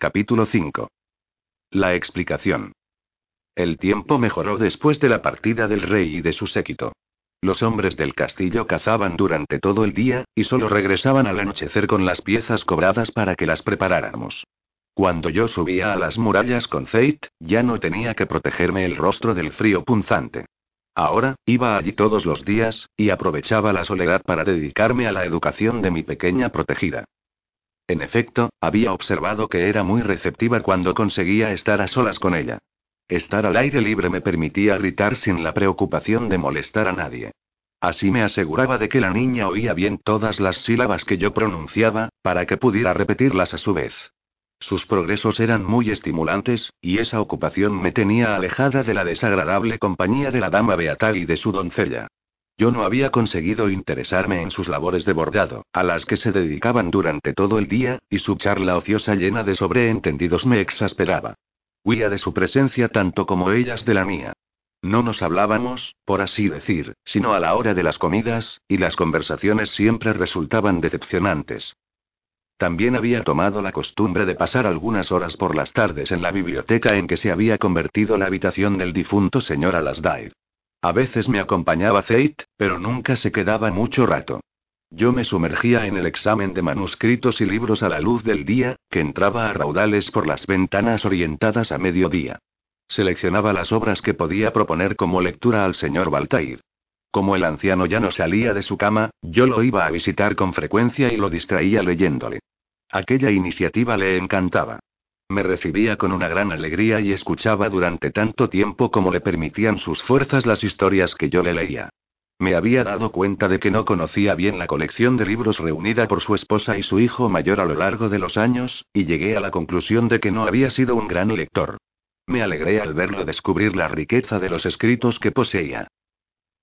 Capítulo 5. La explicación. El tiempo mejoró después de la partida del rey y de su séquito. Los hombres del castillo cazaban durante todo el día, y solo regresaban al anochecer con las piezas cobradas para que las preparáramos. Cuando yo subía a las murallas con Fate, ya no tenía que protegerme el rostro del frío punzante. Ahora, iba allí todos los días, y aprovechaba la soledad para dedicarme a la educación de mi pequeña protegida. En efecto, había observado que era muy receptiva cuando conseguía estar a solas con ella. Estar al aire libre me permitía gritar sin la preocupación de molestar a nadie. Así me aseguraba de que la niña oía bien todas las sílabas que yo pronunciaba, para que pudiera repetirlas a su vez. Sus progresos eran muy estimulantes, y esa ocupación me tenía alejada de la desagradable compañía de la dama Beatal y de su doncella. Yo no había conseguido interesarme en sus labores de bordado, a las que se dedicaban durante todo el día, y su charla ociosa llena de sobreentendidos me exasperaba. Huía de su presencia tanto como ellas de la mía. No nos hablábamos, por así decir, sino a la hora de las comidas, y las conversaciones siempre resultaban decepcionantes. También había tomado la costumbre de pasar algunas horas por las tardes en la biblioteca en que se había convertido la habitación del difunto señor Alasdair. A veces me acompañaba Fate, pero nunca se quedaba mucho rato. Yo me sumergía en el examen de manuscritos y libros a la luz del día, que entraba a raudales por las ventanas orientadas a mediodía. Seleccionaba las obras que podía proponer como lectura al señor Baltair. Como el anciano ya no salía de su cama, yo lo iba a visitar con frecuencia y lo distraía leyéndole. Aquella iniciativa le encantaba. Me recibía con una gran alegría y escuchaba durante tanto tiempo como le permitían sus fuerzas las historias que yo le leía. Me había dado cuenta de que no conocía bien la colección de libros reunida por su esposa y su hijo mayor a lo largo de los años, y llegué a la conclusión de que no había sido un gran lector. Me alegré al verlo descubrir la riqueza de los escritos que poseía.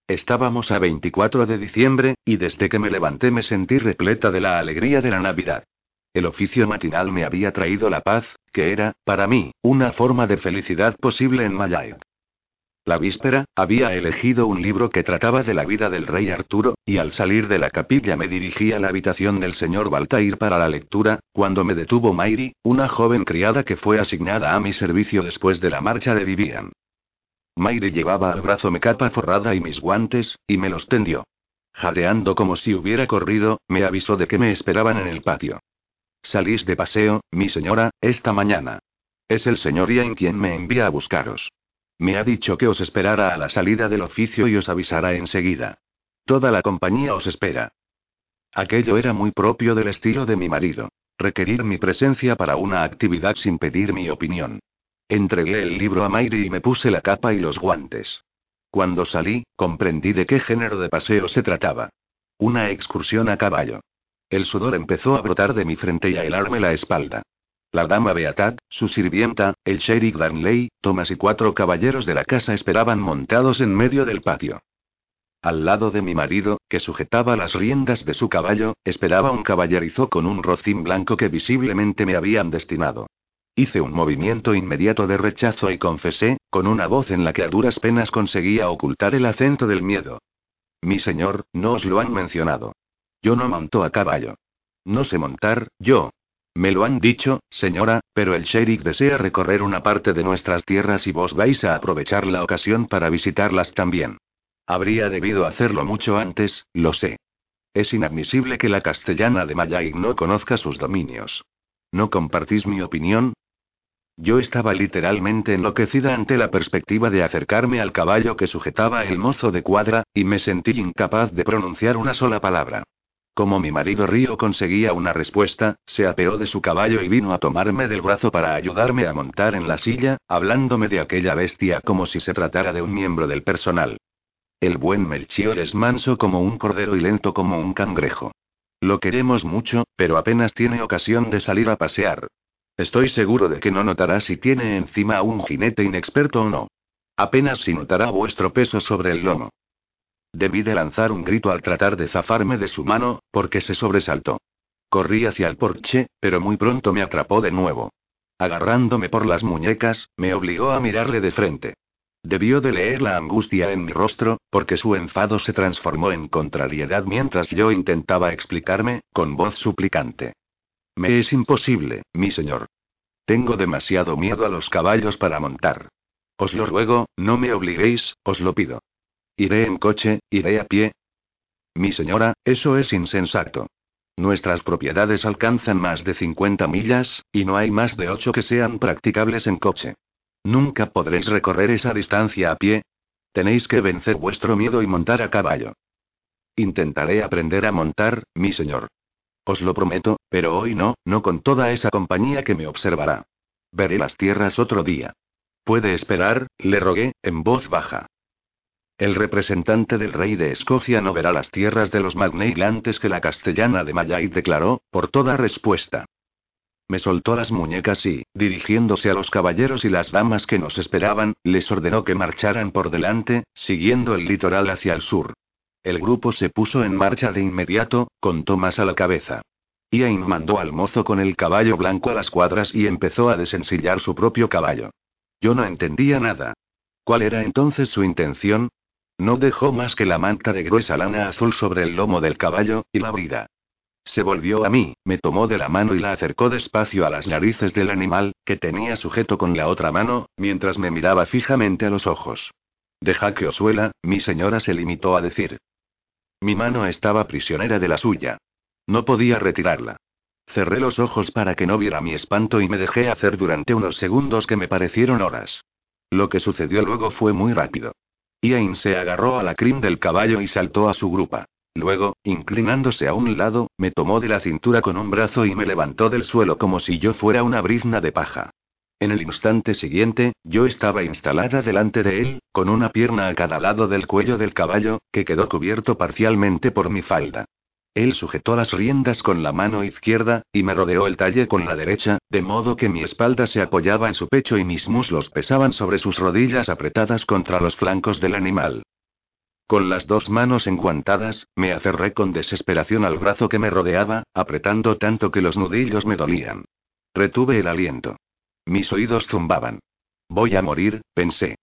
Estábamos a 24 de diciembre, y desde que me levanté me sentí repleta de la alegría de la Navidad. El oficio matinal me había traído la paz, que era, para mí, una forma de felicidad posible en Mallaig. La víspera, había elegido un libro que trataba de la vida del rey Arturo, y al salir de la capilla me dirigí a la habitación del señor Baltair para la lectura, cuando me detuvo Mayri, una joven criada que fue asignada a mi servicio después de la marcha de Vivian. Mayri llevaba al brazo mi capa forrada y mis guantes, y me los tendió. Jadeando como si hubiera corrido, me avisó de que me esperaban en el patio. Salís de paseo, mi señora, esta mañana. Es el señor Ian quien me envía a buscaros. Me ha dicho que os esperara a la salida del oficio y os avisará enseguida. Toda la compañía os espera. Aquello era muy propio del estilo de mi marido. Requerir mi presencia para una actividad sin pedir mi opinión. Entregué el libro a Mayri y me puse la capa y los guantes. Cuando salí, comprendí de qué género de paseo se trataba. Una excursión a caballo. El sudor empezó a brotar de mi frente y a helarme la espalda. La dama Beatat, su sirvienta, el sheriff Darnley, Thomas y cuatro caballeros de la casa esperaban montados en medio del patio. Al lado de mi marido, que sujetaba las riendas de su caballo, esperaba un caballerizo con un rocín blanco que visiblemente me habían destinado. Hice un movimiento inmediato de rechazo y confesé, con una voz en la que a duras penas conseguía ocultar el acento del miedo. Mi señor, no os lo han mencionado. Yo no monto a caballo. No sé montar, yo. Me lo han dicho, señora, pero el sheriff desea recorrer una parte de nuestras tierras y vos vais a aprovechar la ocasión para visitarlas también. Habría debido hacerlo mucho antes, lo sé. Es inadmisible que la castellana de Mayay no conozca sus dominios. ¿No compartís mi opinión? Yo estaba literalmente enloquecida ante la perspectiva de acercarme al caballo que sujetaba el mozo de cuadra, y me sentí incapaz de pronunciar una sola palabra. Como mi marido Río conseguía una respuesta, se apeó de su caballo y vino a tomarme del brazo para ayudarme a montar en la silla, hablándome de aquella bestia como si se tratara de un miembro del personal. El buen Melchior es manso como un cordero y lento como un cangrejo. Lo queremos mucho, pero apenas tiene ocasión de salir a pasear. Estoy seguro de que no notará si tiene encima a un jinete inexperto o no. Apenas si notará vuestro peso sobre el lomo. Debí de lanzar un grito al tratar de zafarme de su mano, porque se sobresaltó. Corrí hacia el porche, pero muy pronto me atrapó de nuevo. Agarrándome por las muñecas, me obligó a mirarle de frente. Debió de leer la angustia en mi rostro, porque su enfado se transformó en contrariedad mientras yo intentaba explicarme, con voz suplicante. Me es imposible, mi señor. Tengo demasiado miedo a los caballos para montar. Os lo ruego, no me obliguéis, os lo pido. Iré en coche, iré a pie. Mi señora, eso es insensato. Nuestras propiedades alcanzan más de 50 millas, y no hay más de 8 que sean practicables en coche. Nunca podréis recorrer esa distancia a pie. Tenéis que vencer vuestro miedo y montar a caballo. Intentaré aprender a montar, mi señor. Os lo prometo, pero hoy no, no con toda esa compañía que me observará. Veré las tierras otro día. Puede esperar, le rogué, en voz baja. El representante del rey de Escocia no verá las tierras de los Magnay antes que la castellana de Mayay declaró, por toda respuesta. Me soltó las muñecas y, dirigiéndose a los caballeros y las damas que nos esperaban, les ordenó que marcharan por delante, siguiendo el litoral hacia el sur. El grupo se puso en marcha de inmediato, con Thomas a la cabeza. Ian mandó al mozo con el caballo blanco a las cuadras y empezó a desensillar su propio caballo. Yo no entendía nada. ¿Cuál era entonces su intención? No dejó más que la manta de gruesa lana azul sobre el lomo del caballo, y la brida. Se volvió a mí, me tomó de la mano y la acercó despacio a las narices del animal, que tenía sujeto con la otra mano, mientras me miraba fijamente a los ojos. Deja que os suela, mi señora se limitó a decir. Mi mano estaba prisionera de la suya. No podía retirarla. Cerré los ojos para que no viera mi espanto y me dejé hacer durante unos segundos que me parecieron horas. Lo que sucedió luego fue muy rápido. Ian se agarró a la crin del caballo y saltó a su grupa. Luego, inclinándose a un lado, me tomó de la cintura con un brazo y me levantó del suelo como si yo fuera una brizna de paja. En el instante siguiente, yo estaba instalada delante de él, con una pierna a cada lado del cuello del caballo, que quedó cubierto parcialmente por mi falda. Él sujetó las riendas con la mano izquierda, y me rodeó el talle con la derecha, de modo que mi espalda se apoyaba en su pecho y mis muslos pesaban sobre sus rodillas apretadas contra los flancos del animal. Con las dos manos enguantadas, me aferré con desesperación al brazo que me rodeaba, apretando tanto que los nudillos me dolían. Retuve el aliento. Mis oídos zumbaban. Voy a morir, pensé.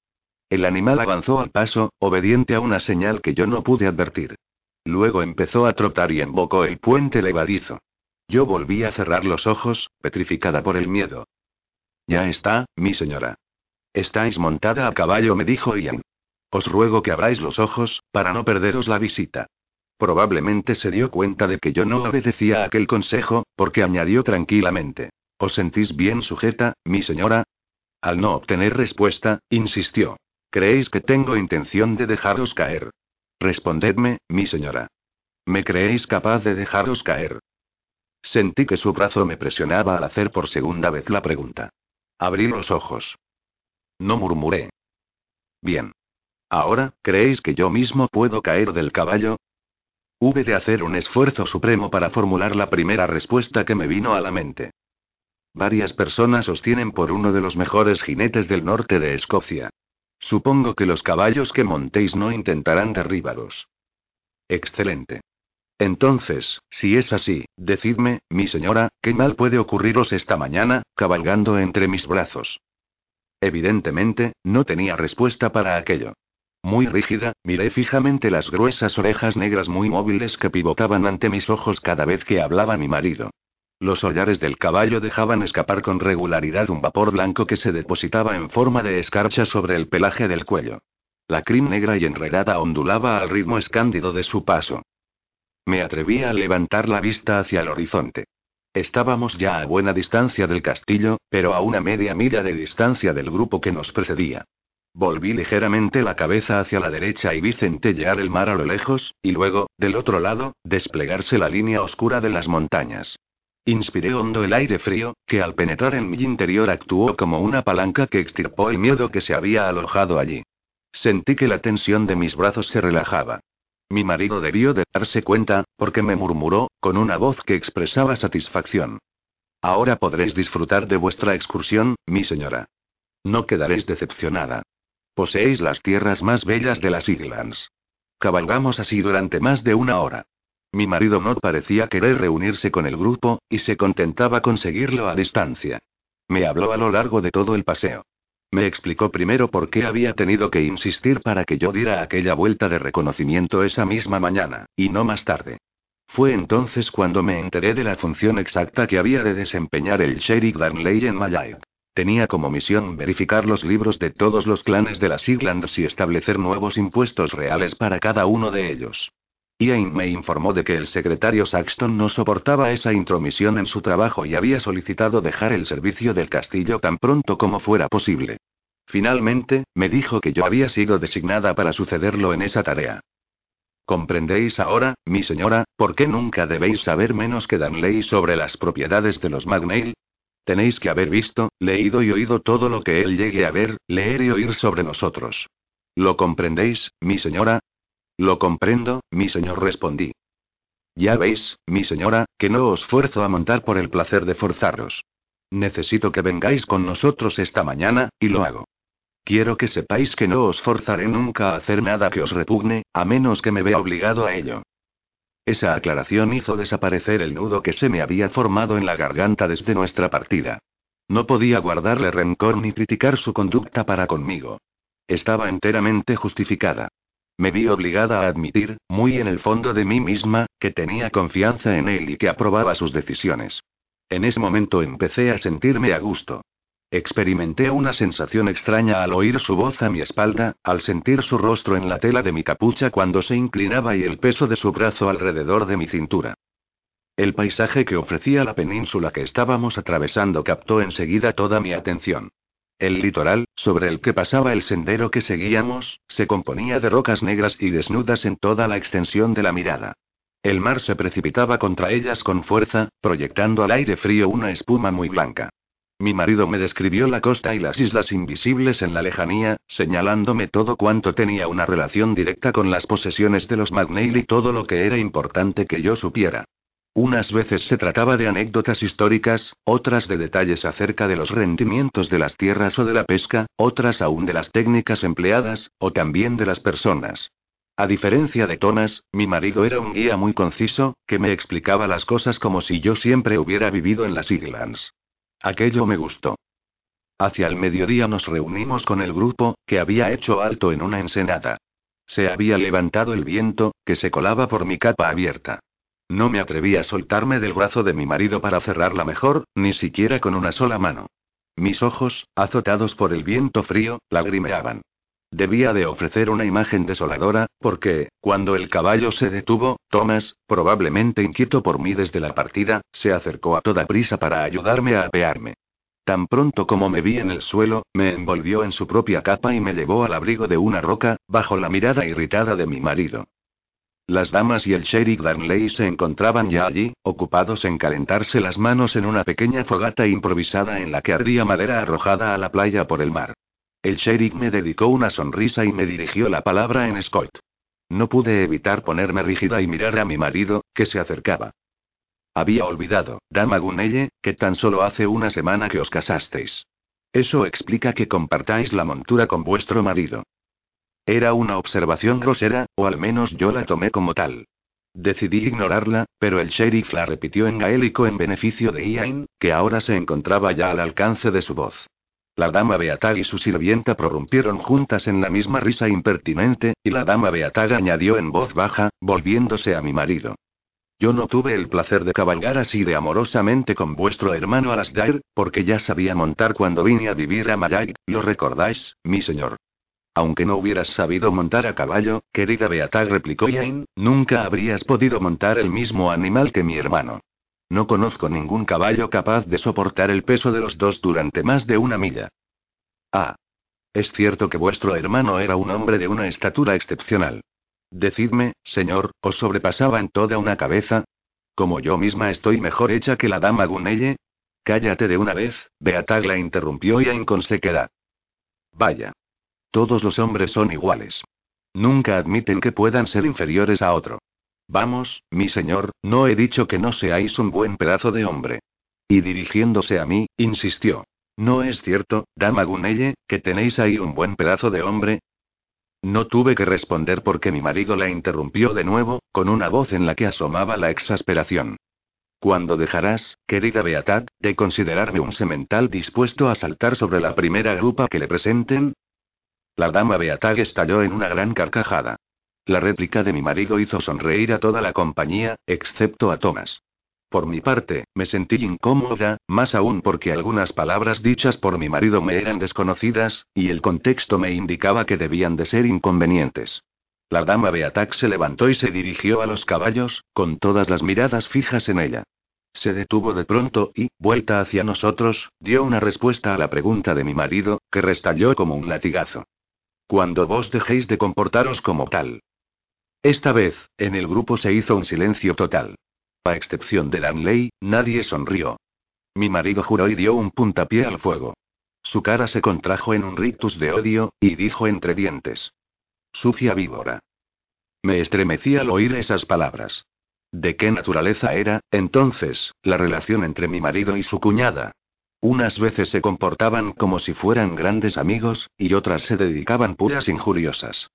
El animal avanzó al paso, obediente a una señal que yo no pude advertir. Luego empezó a trotar y embocó el puente levadizo. Yo volví a cerrar los ojos, petrificada por el miedo. Ya está, mi señora. Estáis montada a caballo, me dijo Ian. Os ruego que abráis los ojos, para no perderos la visita. Probablemente se dio cuenta de que yo no obedecía aquel consejo, porque añadió tranquilamente. ¿Os sentís bien sujeta, mi señora? Al no obtener respuesta, insistió. ¿Creéis que tengo intención de dejaros caer? Respondedme, mi señora. ¿Me creéis capaz de dejaros caer? Sentí que su brazo me presionaba al hacer por segunda vez la pregunta. Abrí los ojos. No murmuré. Bien. Ahora, ¿creéis que yo mismo puedo caer del caballo? Hube de hacer un esfuerzo supremo para formular la primera respuesta que me vino a la mente. Varias personas os tienen por uno de los mejores jinetes del norte de Escocia. Supongo que los caballos que montéis no intentarán derribaros. Excelente. Entonces, si es así, decidme, mi señora, ¿qué mal puede ocurriros esta mañana, cabalgando entre mis brazos? Evidentemente, no tenía respuesta para aquello. Muy rígida, miré fijamente las gruesas orejas negras muy móviles que pivotaban ante mis ojos cada vez que hablaba mi marido. Los hollares del caballo dejaban escapar con regularidad un vapor blanco que se depositaba en forma de escarcha sobre el pelaje del cuello. La crin negra y enredada ondulaba al ritmo escándido de su paso. Me atreví a levantar la vista hacia el horizonte. Estábamos ya a buena distancia del castillo, pero a una media milla de distancia del grupo que nos precedía. Volví ligeramente la cabeza hacia la derecha y vi centellear el mar a lo lejos, y luego, del otro lado, desplegarse la línea oscura de las montañas. Inspiré hondo el aire frío, que al penetrar en mi interior actuó como una palanca que extirpó el miedo que se había alojado allí. Sentí que la tensión de mis brazos se relajaba. Mi marido debió de darse cuenta, porque me murmuró, con una voz que expresaba satisfacción. Ahora podréis disfrutar de vuestra excursión, mi señora. No quedaréis decepcionada. Poseéis las tierras más bellas de las Islands. Cabalgamos así durante más de una hora. Mi marido no parecía querer reunirse con el grupo, y se contentaba con seguirlo a distancia. Me habló a lo largo de todo el paseo. Me explicó primero por qué había tenido que insistir para que yo diera aquella vuelta de reconocimiento esa misma mañana, y no más tarde. Fue entonces cuando me enteré de la función exacta que había de desempeñar el Sheriff Darnley en Mallaig. Tenía como misión verificar los libros de todos los clanes de las Islands y establecer nuevos impuestos reales para cada uno de ellos. Ian me informó de que el secretario Saxton no soportaba esa intromisión en su trabajo y había solicitado dejar el servicio del castillo tan pronto como fuera posible. Finalmente, me dijo que yo había sido designada para sucederlo en esa tarea. ¿Comprendéis ahora, mi señora, por qué nunca debéis saber menos que Danley sobre las propiedades de los Magnail? Tenéis que haber visto, leído y oído todo lo que él llegue a ver, leer y oír sobre nosotros. ¿Lo comprendéis, mi señora? Lo comprendo, mi señor respondí. Ya veis, mi señora, que no os fuerzo a montar por el placer de forzaros. Necesito que vengáis con nosotros esta mañana, y lo hago. Quiero que sepáis que no os forzaré nunca a hacer nada que os repugne, a menos que me vea obligado a ello. Esa aclaración hizo desaparecer el nudo que se me había formado en la garganta desde nuestra partida. No podía guardarle rencor ni criticar su conducta para conmigo. Estaba enteramente justificada. Me vi obligada a admitir, muy en el fondo de mí misma, que tenía confianza en él y que aprobaba sus decisiones. En ese momento empecé a sentirme a gusto. Experimenté una sensación extraña al oír su voz a mi espalda, al sentir su rostro en la tela de mi capucha cuando se inclinaba y el peso de su brazo alrededor de mi cintura. El paisaje que ofrecía la península que estábamos atravesando captó enseguida toda mi atención. El litoral, sobre el que pasaba el sendero que seguíamos, se componía de rocas negras y desnudas en toda la extensión de la mirada. El mar se precipitaba contra ellas con fuerza, proyectando al aire frío una espuma muy blanca. Mi marido me describió la costa y las islas invisibles en la lejanía, señalándome todo cuanto tenía una relación directa con las posesiones de los McNeil y todo lo que era importante que yo supiera. Unas veces se trataba de anécdotas históricas, otras de detalles acerca de los rendimientos de las tierras o de la pesca, otras aún de las técnicas empleadas, o también de las personas. A diferencia de Thomas, mi marido era un guía muy conciso, que me explicaba las cosas como si yo siempre hubiera vivido en las Islands. Aquello me gustó. Hacia el mediodía nos reunimos con el grupo, que había hecho alto en una ensenada. Se había levantado el viento, que se colaba por mi capa abierta. No me atreví a soltarme del brazo de mi marido para cerrarla mejor, ni siquiera con una sola mano. Mis ojos, azotados por el viento frío, lagrimeaban. Debía de ofrecer una imagen desoladora, porque, cuando el caballo se detuvo, Thomas, probablemente inquieto por mí desde la partida, se acercó a toda prisa para ayudarme a apearme. Tan pronto como me vi en el suelo, me envolvió en su propia capa y me llevó al abrigo de una roca, bajo la mirada irritada de mi marido. Las damas y el sheriff Darnley se encontraban ya allí, ocupados en calentarse las manos en una pequeña fogata improvisada en la que ardía madera arrojada a la playa por el mar. El sheriff me dedicó una sonrisa y me dirigió la palabra en Scott. No pude evitar ponerme rígida y mirar a mi marido, que se acercaba. Había olvidado, dama Gunelle, que tan solo hace una semana que os casasteis. Eso explica que compartáis la montura con vuestro marido. Era una observación grosera, o al menos yo la tomé como tal. Decidí ignorarla, pero el sheriff la repitió en gaélico en beneficio de Ian, que ahora se encontraba ya al alcance de su voz. La dama Beatag y su sirvienta prorrumpieron juntas en la misma risa impertinente, y la dama Beatag añadió en voz baja, volviéndose a mi marido. Yo no tuve el placer de cabalgar así de amorosamente con vuestro hermano Alasdair, porque ya sabía montar cuando vine a vivir a Mayag, ¿lo recordáis, mi señor? Aunque no hubieras sabido montar a caballo, querida Beatag replicó Yain, nunca habrías podido montar el mismo animal que mi hermano. No conozco ningún caballo capaz de soportar el peso de los dos durante más de una milla. Ah. Es cierto que vuestro hermano era un hombre de una estatura excepcional. Decidme, señor, ¿os sobrepasaba en toda una cabeza? Como yo misma estoy mejor hecha que la dama Gunelle. Cállate de una vez, Beatag la interrumpió Yain con sequedad. Vaya. Todos los hombres son iguales. Nunca admiten que puedan ser inferiores a otro. Vamos, mi señor, no he dicho que no seáis un buen pedazo de hombre. Y dirigiéndose a mí, insistió. ¿No es cierto, dama Gunelle, que tenéis ahí un buen pedazo de hombre? No tuve que responder porque mi marido la interrumpió de nuevo, con una voz en la que asomaba la exasperación. Cuando dejarás, querida Beatad, de considerarme un semental dispuesto a saltar sobre la primera grupa que le presenten? La dama Beatag estalló en una gran carcajada. La réplica de mi marido hizo sonreír a toda la compañía, excepto a Thomas. Por mi parte, me sentí incómoda, más aún porque algunas palabras dichas por mi marido me eran desconocidas, y el contexto me indicaba que debían de ser inconvenientes. La dama Beatac se levantó y se dirigió a los caballos, con todas las miradas fijas en ella. Se detuvo de pronto y, vuelta hacia nosotros, dio una respuesta a la pregunta de mi marido, que restalló como un latigazo. Cuando vos dejéis de comportaros como tal. Esta vez, en el grupo se hizo un silencio total. A excepción de Danley, nadie sonrió. Mi marido juró y dio un puntapié al fuego. Su cara se contrajo en un rictus de odio, y dijo entre dientes. Sucia víbora. Me estremecí al oír esas palabras. ¿De qué naturaleza era, entonces, la relación entre mi marido y su cuñada? Unas veces se comportaban como si fueran grandes amigos, y otras se dedicaban puras injuriosas.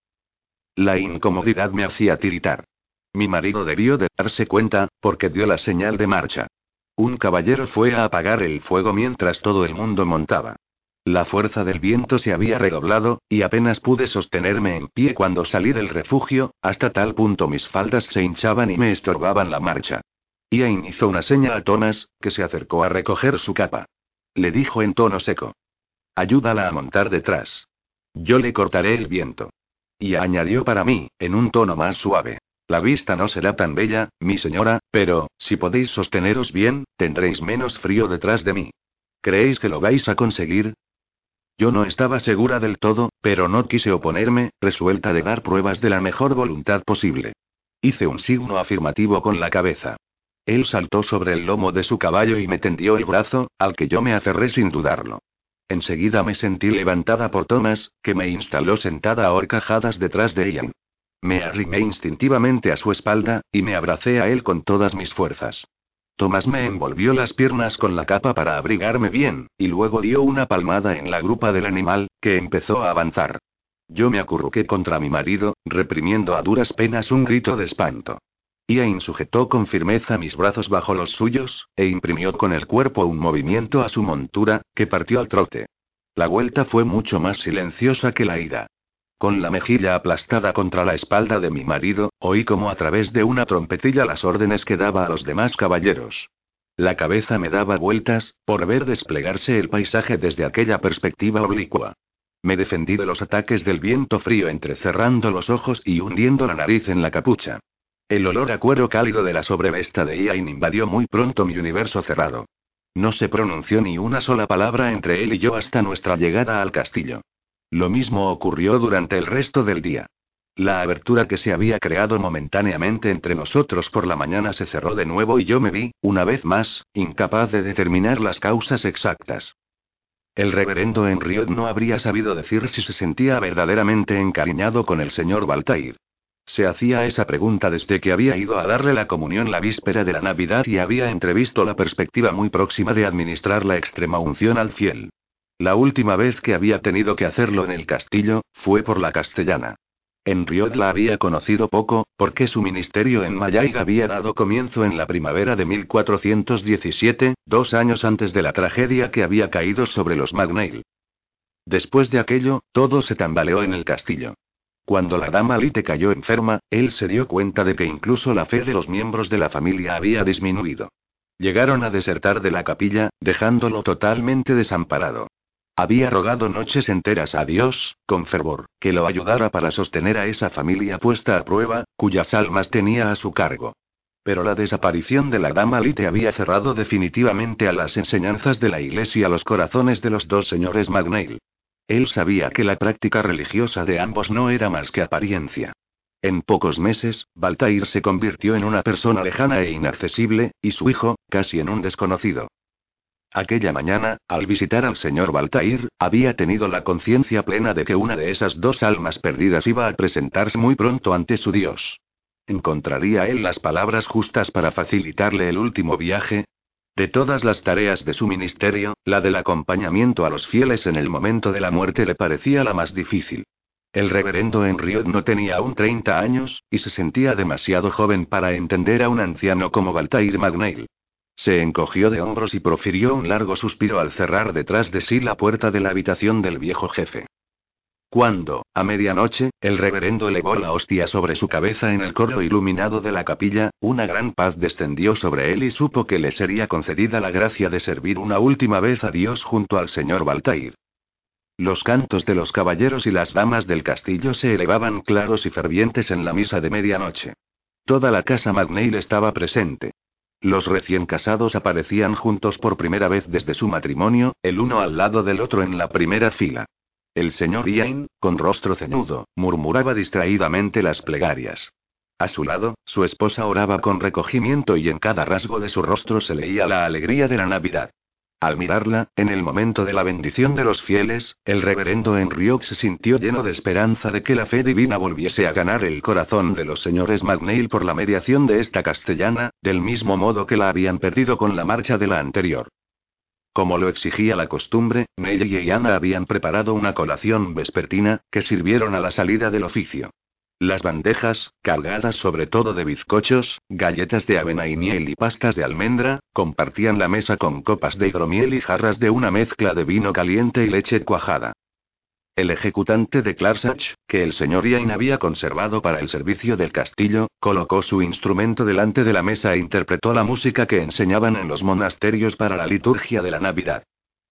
La incomodidad me hacía tiritar. Mi marido debió de darse cuenta, porque dio la señal de marcha. Un caballero fue a apagar el fuego mientras todo el mundo montaba. La fuerza del viento se había redoblado, y apenas pude sostenerme en pie cuando salí del refugio, hasta tal punto mis faldas se hinchaban y me estorbaban la marcha. Ian hizo una seña a Thomas, que se acercó a recoger su capa. Le dijo en tono seco. Ayúdala a montar detrás. Yo le cortaré el viento. Y añadió para mí, en un tono más suave. La vista no será tan bella, mi señora, pero, si podéis sosteneros bien, tendréis menos frío detrás de mí. ¿Creéis que lo vais a conseguir? Yo no estaba segura del todo, pero no quise oponerme, resuelta de dar pruebas de la mejor voluntad posible. Hice un signo afirmativo con la cabeza. Él saltó sobre el lomo de su caballo y me tendió el brazo, al que yo me aferré sin dudarlo. Enseguida me sentí levantada por Thomas, que me instaló sentada a horcajadas detrás de Ian. Me arrimé instintivamente a su espalda, y me abracé a él con todas mis fuerzas. Tomás me envolvió las piernas con la capa para abrigarme bien, y luego dio una palmada en la grupa del animal, que empezó a avanzar. Yo me acurruqué contra mi marido, reprimiendo a duras penas un grito de espanto. Ian sujetó con firmeza mis brazos bajo los suyos, e imprimió con el cuerpo un movimiento a su montura, que partió al trote. La vuelta fue mucho más silenciosa que la ida. Con la mejilla aplastada contra la espalda de mi marido, oí como a través de una trompetilla las órdenes que daba a los demás caballeros. La cabeza me daba vueltas, por ver desplegarse el paisaje desde aquella perspectiva oblicua. Me defendí de los ataques del viento frío entrecerrando los ojos y hundiendo la nariz en la capucha. El olor a cuero cálido de la sobrevesta de Ian invadió muy pronto mi universo cerrado. No se pronunció ni una sola palabra entre él y yo hasta nuestra llegada al castillo. Lo mismo ocurrió durante el resto del día. La abertura que se había creado momentáneamente entre nosotros por la mañana se cerró de nuevo y yo me vi, una vez más, incapaz de determinar las causas exactas. El reverendo Henriot no habría sabido decir si se sentía verdaderamente encariñado con el señor Baltair. Se hacía esa pregunta desde que había ido a darle la comunión la víspera de la Navidad y había entrevisto la perspectiva muy próxima de administrar la extrema unción al fiel. La última vez que había tenido que hacerlo en el castillo, fue por la castellana. En Riot la había conocido poco, porque su ministerio en Mayaiga había dado comienzo en la primavera de 1417, dos años antes de la tragedia que había caído sobre los Magnail. Después de aquello, todo se tambaleó en el castillo. Cuando la dama Lite cayó enferma, él se dio cuenta de que incluso la fe de los miembros de la familia había disminuido. Llegaron a desertar de la capilla, dejándolo totalmente desamparado. Había rogado noches enteras a Dios, con fervor, que lo ayudara para sostener a esa familia puesta a prueba, cuyas almas tenía a su cargo. Pero la desaparición de la dama Lite había cerrado definitivamente a las enseñanzas de la Iglesia los corazones de los dos señores Magnail. Él sabía que la práctica religiosa de ambos no era más que apariencia. En pocos meses, Baltair se convirtió en una persona lejana e inaccesible, y su hijo, casi en un desconocido. Aquella mañana, al visitar al señor Baltair, había tenido la conciencia plena de que una de esas dos almas perdidas iba a presentarse muy pronto ante su Dios. ¿Encontraría él las palabras justas para facilitarle el último viaje? De todas las tareas de su ministerio, la del acompañamiento a los fieles en el momento de la muerte le parecía la más difícil. El reverendo Henriot no tenía aún 30 años, y se sentía demasiado joven para entender a un anciano como Baltair Magnail. Se encogió de hombros y profirió un largo suspiro al cerrar detrás de sí la puerta de la habitación del viejo jefe. Cuando, a medianoche, el reverendo elevó la hostia sobre su cabeza en el coro iluminado de la capilla, una gran paz descendió sobre él y supo que le sería concedida la gracia de servir una última vez a Dios junto al señor Baltair. Los cantos de los caballeros y las damas del castillo se elevaban claros y fervientes en la misa de medianoche. Toda la casa McNeil estaba presente. Los recién casados aparecían juntos por primera vez desde su matrimonio, el uno al lado del otro en la primera fila. El señor Ian, con rostro ceñudo, murmuraba distraídamente las plegarias. A su lado, su esposa oraba con recogimiento y en cada rasgo de su rostro se leía la alegría de la Navidad. Al mirarla, en el momento de la bendición de los fieles, el reverendo Henriot se sintió lleno de esperanza de que la fe divina volviese a ganar el corazón de los señores McNeil por la mediación de esta castellana, del mismo modo que la habían perdido con la marcha de la anterior. Como lo exigía la costumbre, Nelly y Ana habían preparado una colación vespertina, que sirvieron a la salida del oficio. Las bandejas, cargadas sobre todo de bizcochos, galletas de avena y miel y pastas de almendra, compartían la mesa con copas de hidromiel y jarras de una mezcla de vino caliente y leche cuajada. El ejecutante de Clarsach, que el señor Ian había conservado para el servicio del castillo, colocó su instrumento delante de la mesa e interpretó la música que enseñaban en los monasterios para la liturgia de la Navidad.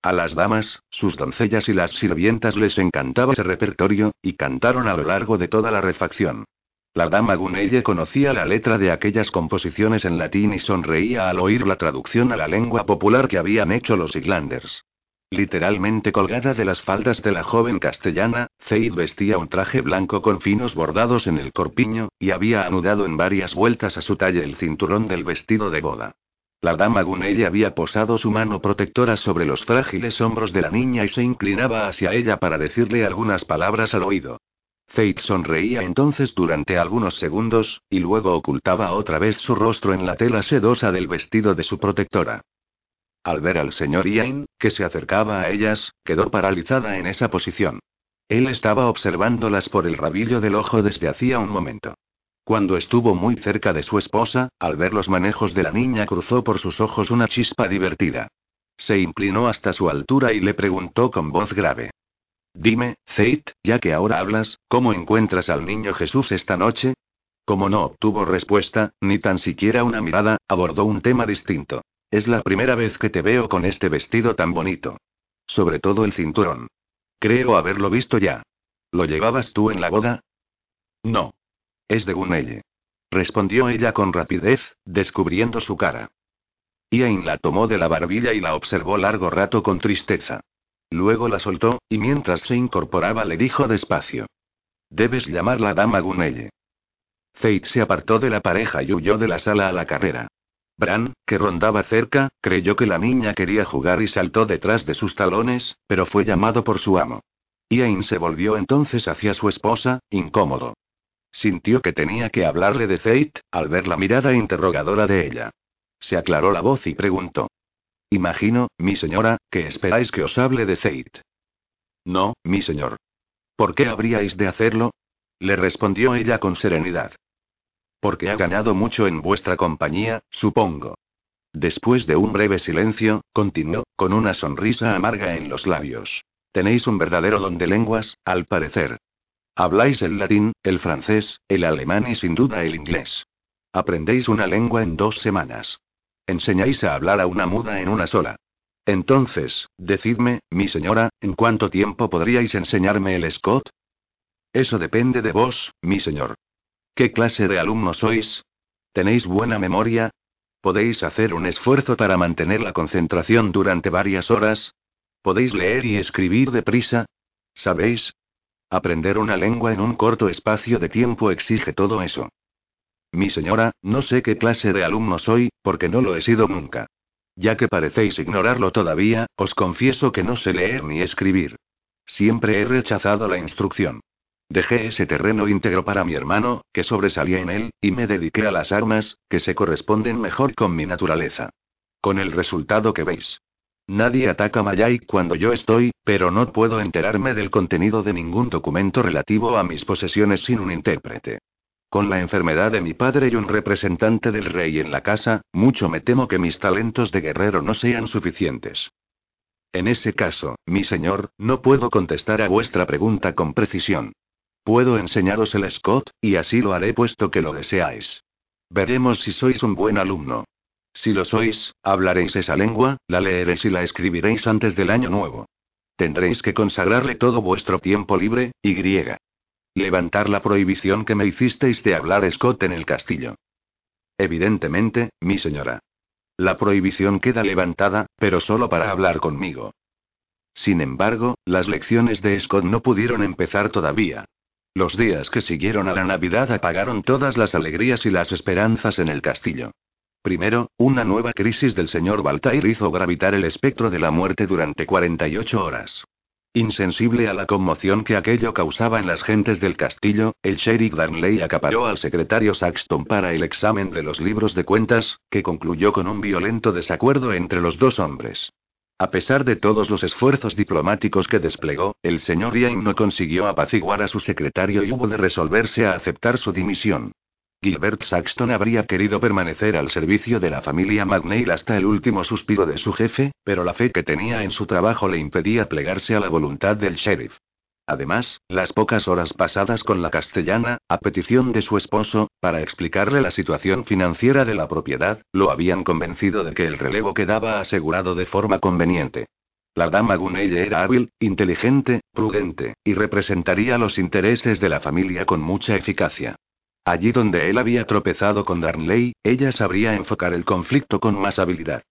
A las damas, sus doncellas y las sirvientas les encantaba ese repertorio, y cantaron a lo largo de toda la refacción. La dama Gunelle conocía la letra de aquellas composiciones en latín y sonreía al oír la traducción a la lengua popular que habían hecho los Islanders. Literalmente colgada de las faldas de la joven castellana, Zeid vestía un traje blanco con finos bordados en el corpiño, y había anudado en varias vueltas a su talle el cinturón del vestido de boda. La dama Gunelle había posado su mano protectora sobre los frágiles hombros de la niña y se inclinaba hacia ella para decirle algunas palabras al oído. Zeid sonreía entonces durante algunos segundos, y luego ocultaba otra vez su rostro en la tela sedosa del vestido de su protectora. Al ver al señor Ian, que se acercaba a ellas, quedó paralizada en esa posición. Él estaba observándolas por el rabillo del ojo desde hacía un momento. Cuando estuvo muy cerca de su esposa, al ver los manejos de la niña cruzó por sus ojos una chispa divertida. Se inclinó hasta su altura y le preguntó con voz grave. Dime, Zeit, ya que ahora hablas, ¿cómo encuentras al niño Jesús esta noche? Como no obtuvo respuesta, ni tan siquiera una mirada, abordó un tema distinto. Es la primera vez que te veo con este vestido tan bonito. Sobre todo el cinturón. Creo haberlo visto ya. ¿Lo llevabas tú en la boda? No. Es de Gunelle. Respondió ella con rapidez, descubriendo su cara. Ian la tomó de la barbilla y la observó largo rato con tristeza. Luego la soltó, y mientras se incorporaba le dijo despacio. Debes llamar la dama Gunelle. Fate se apartó de la pareja y huyó de la sala a la carrera. Bran, que rondaba cerca, creyó que la niña quería jugar y saltó detrás de sus talones, pero fue llamado por su amo. Ian se volvió entonces hacia su esposa, incómodo. Sintió que tenía que hablarle de Fate, al ver la mirada interrogadora de ella. Se aclaró la voz y preguntó. Imagino, mi señora, que esperáis que os hable de Fate. No, mi señor. ¿Por qué habríais de hacerlo? Le respondió ella con serenidad. Porque ha ganado mucho en vuestra compañía, supongo. Después de un breve silencio, continuó, con una sonrisa amarga en los labios. Tenéis un verdadero don de lenguas, al parecer. Habláis el latín, el francés, el alemán y sin duda el inglés. Aprendéis una lengua en dos semanas. Enseñáis a hablar a una muda en una sola. Entonces, decidme, mi señora, ¿en cuánto tiempo podríais enseñarme el Scott? Eso depende de vos, mi señor. ¿Qué clase de alumno sois? ¿Tenéis buena memoria? ¿Podéis hacer un esfuerzo para mantener la concentración durante varias horas? ¿Podéis leer y escribir deprisa? ¿Sabéis? Aprender una lengua en un corto espacio de tiempo exige todo eso. Mi señora, no sé qué clase de alumno soy, porque no lo he sido nunca. Ya que parecéis ignorarlo todavía, os confieso que no sé leer ni escribir. Siempre he rechazado la instrucción. Dejé ese terreno íntegro para mi hermano, que sobresalía en él, y me dediqué a las armas, que se corresponden mejor con mi naturaleza. Con el resultado que veis. Nadie ataca Mayai cuando yo estoy, pero no puedo enterarme del contenido de ningún documento relativo a mis posesiones sin un intérprete. Con la enfermedad de mi padre y un representante del rey en la casa, mucho me temo que mis talentos de guerrero no sean suficientes. En ese caso, mi señor, no puedo contestar a vuestra pregunta con precisión. Puedo enseñaros el Scott, y así lo haré puesto que lo deseáis. Veremos si sois un buen alumno. Si lo sois, hablaréis esa lengua, la leeréis y la escribiréis antes del año nuevo. Tendréis que consagrarle todo vuestro tiempo libre, y griega. Levantar la prohibición que me hicisteis de hablar Scott en el castillo. Evidentemente, mi señora. La prohibición queda levantada, pero solo para hablar conmigo. Sin embargo, las lecciones de Scott no pudieron empezar todavía. Los días que siguieron a la Navidad apagaron todas las alegrías y las esperanzas en el castillo. Primero, una nueva crisis del señor Baltair hizo gravitar el espectro de la muerte durante 48 horas. Insensible a la conmoción que aquello causaba en las gentes del castillo, el sheriff Darnley acaparó al secretario Saxton para el examen de los libros de cuentas, que concluyó con un violento desacuerdo entre los dos hombres. A pesar de todos los esfuerzos diplomáticos que desplegó, el señor Ian no consiguió apaciguar a su secretario y hubo de resolverse a aceptar su dimisión. Gilbert Saxton habría querido permanecer al servicio de la familia McNeil hasta el último suspiro de su jefe, pero la fe que tenía en su trabajo le impedía plegarse a la voluntad del sheriff. Además, las pocas horas pasadas con la castellana, a petición de su esposo, para explicarle la situación financiera de la propiedad, lo habían convencido de que el relevo quedaba asegurado de forma conveniente. La dama Gunell era hábil, inteligente, prudente, y representaría los intereses de la familia con mucha eficacia. Allí donde él había tropezado con Darnley, ella sabría enfocar el conflicto con más habilidad.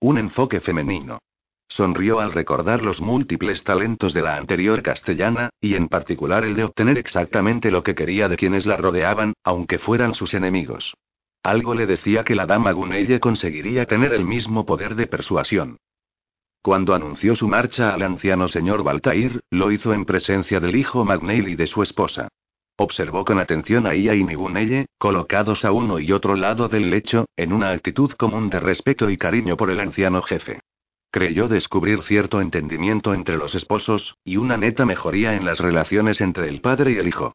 Un enfoque femenino. Sonrió al recordar los múltiples talentos de la anterior castellana, y en particular el de obtener exactamente lo que quería de quienes la rodeaban, aunque fueran sus enemigos. Algo le decía que la dama Gunelle conseguiría tener el mismo poder de persuasión. Cuando anunció su marcha al anciano señor Baltair, lo hizo en presencia del hijo Magneil y de su esposa. Observó con atención a Ia y Nibunelle, colocados a uno y otro lado del lecho, en una actitud común de respeto y cariño por el anciano jefe. Creyó descubrir cierto entendimiento entre los esposos, y una neta mejoría en las relaciones entre el padre y el hijo.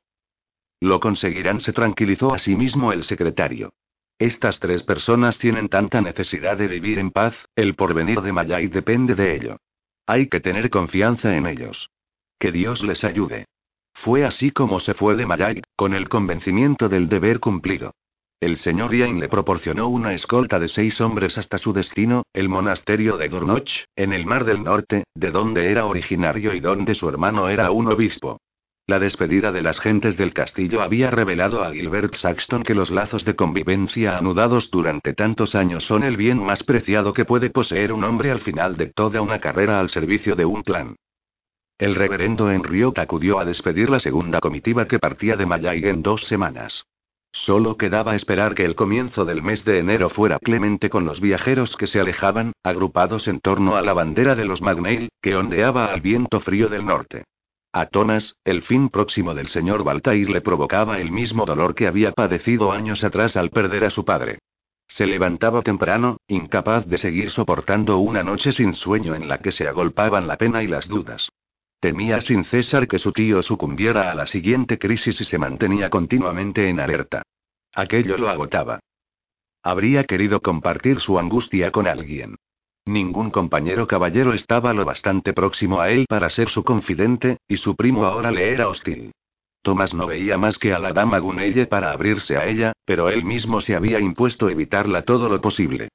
Lo conseguirán, se tranquilizó a sí mismo el secretario. Estas tres personas tienen tanta necesidad de vivir en paz, el porvenir de Mayay depende de ello. Hay que tener confianza en ellos. Que Dios les ayude. Fue así como se fue de Mayag, con el convencimiento del deber cumplido. El señor Yain le proporcionó una escolta de seis hombres hasta su destino, el monasterio de Dornoch, en el Mar del Norte, de donde era originario y donde su hermano era un obispo. La despedida de las gentes del castillo había revelado a Gilbert Saxton que los lazos de convivencia anudados durante tantos años son el bien más preciado que puede poseer un hombre al final de toda una carrera al servicio de un clan. El reverendo Enriot acudió a despedir la segunda comitiva que partía de Mayay en dos semanas. Solo quedaba esperar que el comienzo del mes de enero fuera clemente con los viajeros que se alejaban, agrupados en torno a la bandera de los Magnail, que ondeaba al viento frío del norte. A Thomas, el fin próximo del señor Baltair le provocaba el mismo dolor que había padecido años atrás al perder a su padre. Se levantaba temprano, incapaz de seguir soportando una noche sin sueño en la que se agolpaban la pena y las dudas. Temía sin cesar que su tío sucumbiera a la siguiente crisis y se mantenía continuamente en alerta. Aquello lo agotaba. Habría querido compartir su angustia con alguien. Ningún compañero caballero estaba lo bastante próximo a él para ser su confidente, y su primo ahora le era hostil. Tomás no veía más que a la dama Gunelle para abrirse a ella, pero él mismo se había impuesto evitarla todo lo posible.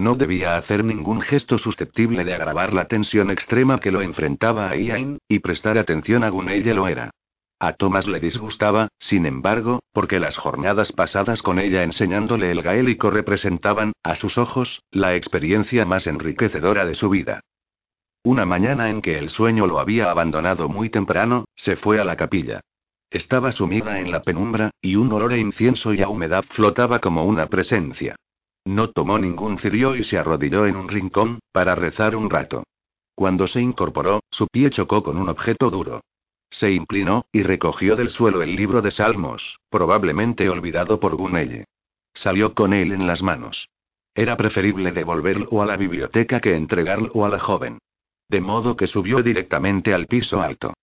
No debía hacer ningún gesto susceptible de agravar la tensión extrema que lo enfrentaba a Ian, y prestar atención a Gunelle lo era. A Thomas le disgustaba, sin embargo, porque las jornadas pasadas con ella enseñándole el gaélico representaban, a sus ojos, la experiencia más enriquecedora de su vida. Una mañana en que el sueño lo había abandonado muy temprano, se fue a la capilla. Estaba sumida en la penumbra, y un olor a incienso y a humedad flotaba como una presencia. No tomó ningún cirio y se arrodilló en un rincón, para rezar un rato. Cuando se incorporó, su pie chocó con un objeto duro. Se inclinó, y recogió del suelo el libro de Salmos, probablemente olvidado por Gunelle. Salió con él en las manos. Era preferible devolverlo a la biblioteca que entregarlo a la joven. De modo que subió directamente al piso alto.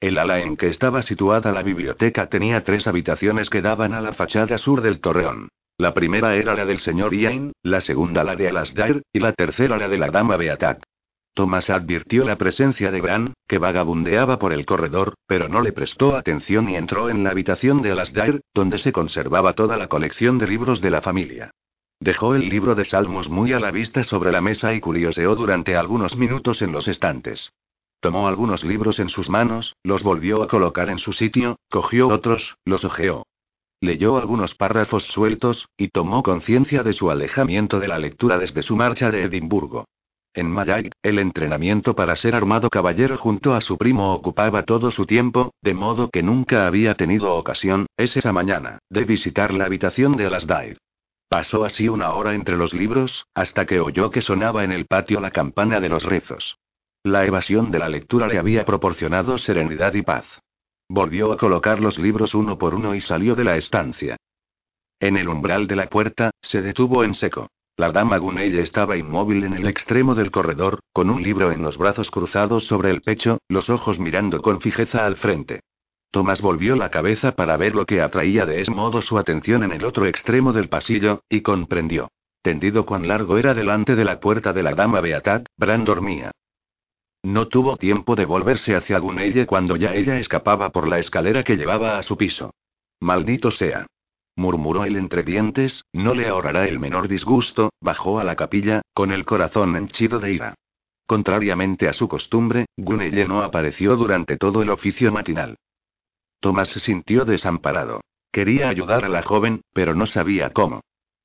El ala en que estaba situada la biblioteca tenía tres habitaciones que daban a la fachada sur del torreón. La primera era la del señor Ian, la segunda la de Alasdair, y la tercera la de la dama Beatat. Thomas advirtió la presencia de Bran, que vagabundeaba por el corredor, pero no le prestó atención y entró en la habitación de Alasdair, donde se conservaba toda la colección de libros de la familia. Dejó el libro de Salmos muy a la vista sobre la mesa y curioseó durante algunos minutos en los estantes. Tomó algunos libros en sus manos, los volvió a colocar en su sitio, cogió otros, los hojeó. Leyó algunos párrafos sueltos, y tomó conciencia de su alejamiento de la lectura desde su marcha de Edimburgo. En Mayag, el entrenamiento para ser armado caballero junto a su primo ocupaba todo su tiempo, de modo que nunca había tenido ocasión, esa mañana, de visitar la habitación de Alasdair. Pasó así una hora entre los libros, hasta que oyó que sonaba en el patio la campana de los rezos. La evasión de la lectura le había proporcionado serenidad y paz. Volvió a colocar los libros uno por uno y salió de la estancia. En el umbral de la puerta, se detuvo en seco. La dama Gunelle estaba inmóvil en el extremo del corredor, con un libro en los brazos cruzados sobre el pecho, los ojos mirando con fijeza al frente. Tomás volvió la cabeza para ver lo que atraía de ese modo su atención en el otro extremo del pasillo, y comprendió. Tendido cuán largo era delante de la puerta de la dama Beatat, Bran dormía. No tuvo tiempo de volverse hacia Gunelle cuando ya ella escapaba por la escalera que llevaba a su piso. Maldito sea murmuró él entre dientes, no le ahorrará el menor disgusto, bajó a la capilla, con el corazón henchido de ira. Contrariamente a su costumbre, Gunelle no apareció durante todo el oficio matinal. Tomás se sintió desamparado. Quería ayudar a la joven, pero no sabía cómo.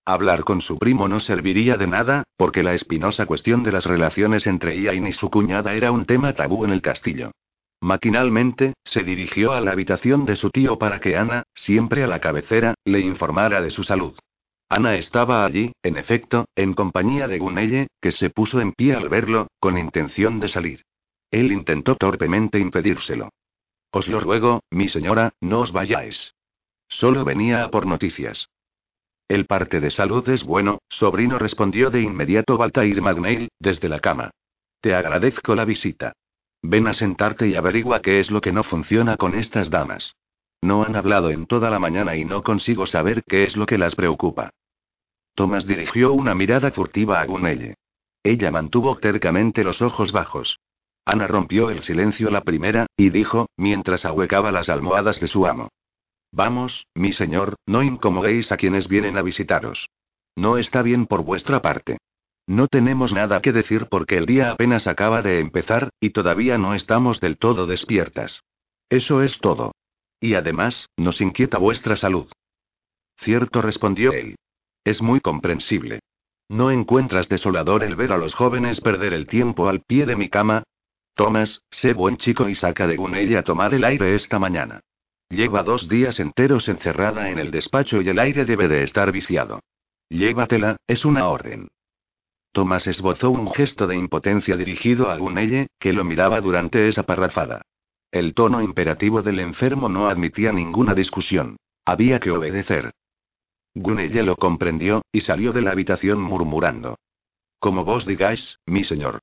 Hablar con su primo no serviría de nada, porque la espinosa cuestión de las relaciones entre Ian y su cuñada era un tema tabú en el castillo. Maquinalmente, se dirigió a la habitación de su tío para que Ana, siempre a la cabecera, le informara de su salud. Ana estaba allí, en efecto, en compañía de Gunelle, que se puso en pie al verlo, con intención de salir. Él intentó torpemente impedírselo. Os lo ruego, mi señora, no os vayáis. Solo venía a por noticias. El parte de salud es bueno, sobrino respondió de inmediato Baltair Magnail, desde la cama. Te agradezco la visita. Ven a sentarte y averigua qué es lo que no funciona con estas damas. No han hablado en toda la mañana y no consigo saber qué es lo que las preocupa. Tomás dirigió una mirada furtiva a Gunelle. Ella mantuvo tercamente los ojos bajos. Ana rompió el silencio la primera, y dijo, mientras ahuecaba las almohadas de su amo. Vamos, mi señor, no incomodéis a quienes vienen a visitaros. No está bien por vuestra parte. No tenemos nada que decir porque el día apenas acaba de empezar, y todavía no estamos del todo despiertas. Eso es todo. Y además, nos inquieta vuestra salud. Cierto, respondió él. Es muy comprensible. ¿No encuentras desolador el ver a los jóvenes perder el tiempo al pie de mi cama? Tomás, sé buen chico y saca de ella a tomar el aire esta mañana. Lleva dos días enteros encerrada en el despacho y el aire debe de estar viciado. Llévatela, es una orden. Tomás esbozó un gesto de impotencia dirigido a Gunelle, que lo miraba durante esa parrafada. El tono imperativo del enfermo no admitía ninguna discusión. Había que obedecer. Gunelle lo comprendió, y salió de la habitación murmurando. Como vos digáis, mi señor.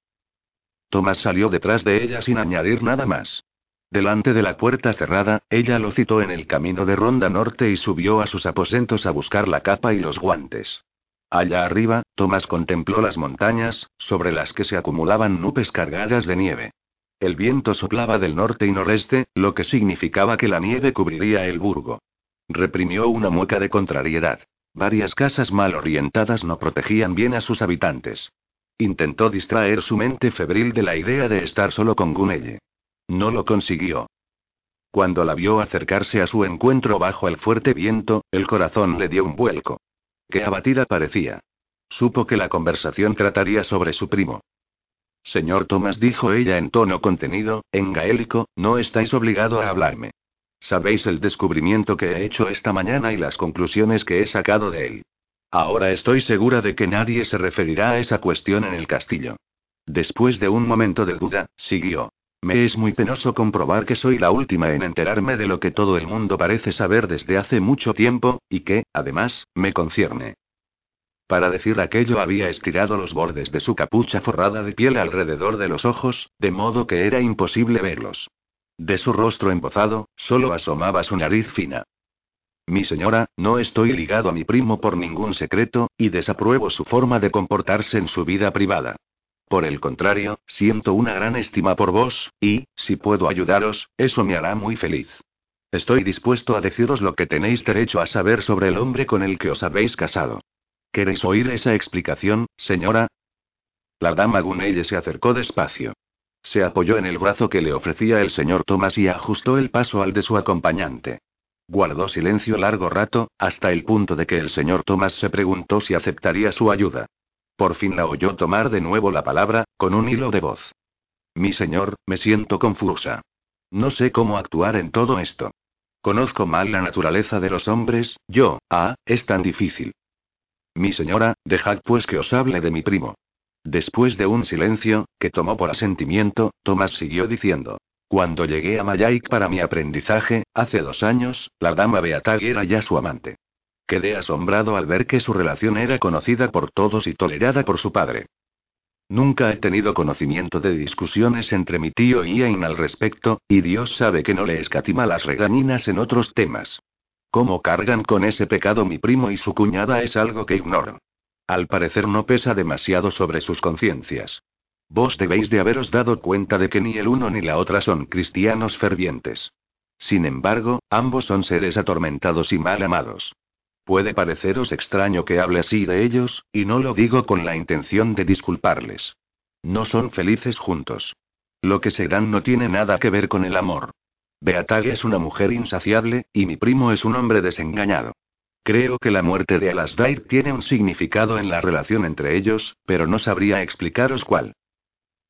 Tomás salió detrás de ella sin añadir nada más. Delante de la puerta cerrada, ella lo citó en el camino de Ronda Norte y subió a sus aposentos a buscar la capa y los guantes. Allá arriba, Tomás contempló las montañas, sobre las que se acumulaban nubes cargadas de nieve. El viento soplaba del norte y noreste, lo que significaba que la nieve cubriría el burgo. Reprimió una mueca de contrariedad. Varias casas mal orientadas no protegían bien a sus habitantes. Intentó distraer su mente febril de la idea de estar solo con Gunelle. No lo consiguió. Cuando la vio acercarse a su encuentro bajo el fuerte viento, el corazón le dio un vuelco. Qué abatida parecía. Supo que la conversación trataría sobre su primo. Señor Thomas, dijo ella en tono contenido, en gaélico, no estáis obligado a hablarme. Sabéis el descubrimiento que he hecho esta mañana y las conclusiones que he sacado de él. Ahora estoy segura de que nadie se referirá a esa cuestión en el castillo. Después de un momento de duda, siguió. Me es muy penoso comprobar que soy la última en enterarme de lo que todo el mundo parece saber desde hace mucho tiempo, y que, además, me concierne. Para decir aquello había estirado los bordes de su capucha forrada de piel alrededor de los ojos, de modo que era imposible verlos. De su rostro embozado, solo asomaba su nariz fina. Mi señora, no estoy ligado a mi primo por ningún secreto, y desapruebo su forma de comportarse en su vida privada. Por el contrario, siento una gran estima por vos, y, si puedo ayudaros, eso me hará muy feliz. Estoy dispuesto a deciros lo que tenéis derecho a saber sobre el hombre con el que os habéis casado. ¿Queréis oír esa explicación, señora? La dama Gunelle se acercó despacio. Se apoyó en el brazo que le ofrecía el señor Thomas y ajustó el paso al de su acompañante. Guardó silencio largo rato, hasta el punto de que el señor Thomas se preguntó si aceptaría su ayuda. Por fin la oyó tomar de nuevo la palabra, con un hilo de voz. Mi señor, me siento confusa. No sé cómo actuar en todo esto. Conozco mal la naturaleza de los hombres, yo, ah, es tan difícil. Mi señora, dejad pues que os hable de mi primo. Después de un silencio, que tomó por asentimiento, Thomas siguió diciendo. Cuando llegué a Mayaik para mi aprendizaje, hace dos años, la dama Beatag era ya su amante. Quedé asombrado al ver que su relación era conocida por todos y tolerada por su padre. Nunca he tenido conocimiento de discusiones entre mi tío y Ian al respecto, y Dios sabe que no le escatima las regañinas en otros temas. Cómo cargan con ese pecado mi primo y su cuñada es algo que ignoro. Al parecer no pesa demasiado sobre sus conciencias. Vos debéis de haberos dado cuenta de que ni el uno ni la otra son cristianos fervientes. Sin embargo, ambos son seres atormentados y mal amados. Puede pareceros extraño que hable así de ellos, y no lo digo con la intención de disculparles. No son felices juntos. Lo que se dan no tiene nada que ver con el amor. Beatag es una mujer insaciable, y mi primo es un hombre desengañado. Creo que la muerte de Alasdair tiene un significado en la relación entre ellos, pero no sabría explicaros cuál.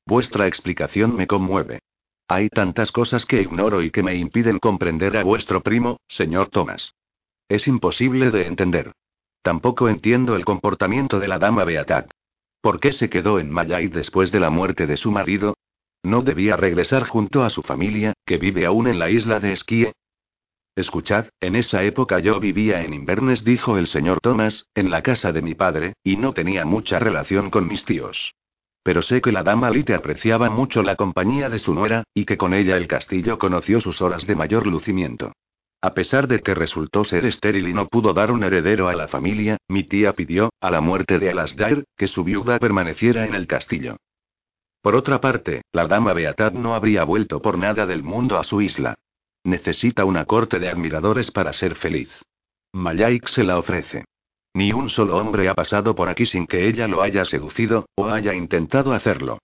Vuestra explicación me conmueve. Hay tantas cosas que ignoro y que me impiden comprender a vuestro primo, señor Thomas. Es imposible de entender. Tampoco entiendo el comportamiento de la dama Beatag. ¿Por qué se quedó en Mayay después de la muerte de su marido? ¿No debía regresar junto a su familia, que vive aún en la isla de Esquie? Escuchad, en esa época yo vivía en Inverness, dijo el señor Thomas, en la casa de mi padre, y no tenía mucha relación con mis tíos. Pero sé que la dama Lite apreciaba mucho la compañía de su nuera, y que con ella el castillo conoció sus horas de mayor lucimiento. A pesar de que resultó ser estéril y no pudo dar un heredero a la familia, mi tía pidió, a la muerte de Alasdair, que su viuda permaneciera en el castillo. Por otra parte, la dama Beatad no habría vuelto por nada del mundo a su isla. Necesita una corte de admiradores para ser feliz. Mayaik se la ofrece. Ni un solo hombre ha pasado por aquí sin que ella lo haya seducido, o haya intentado hacerlo.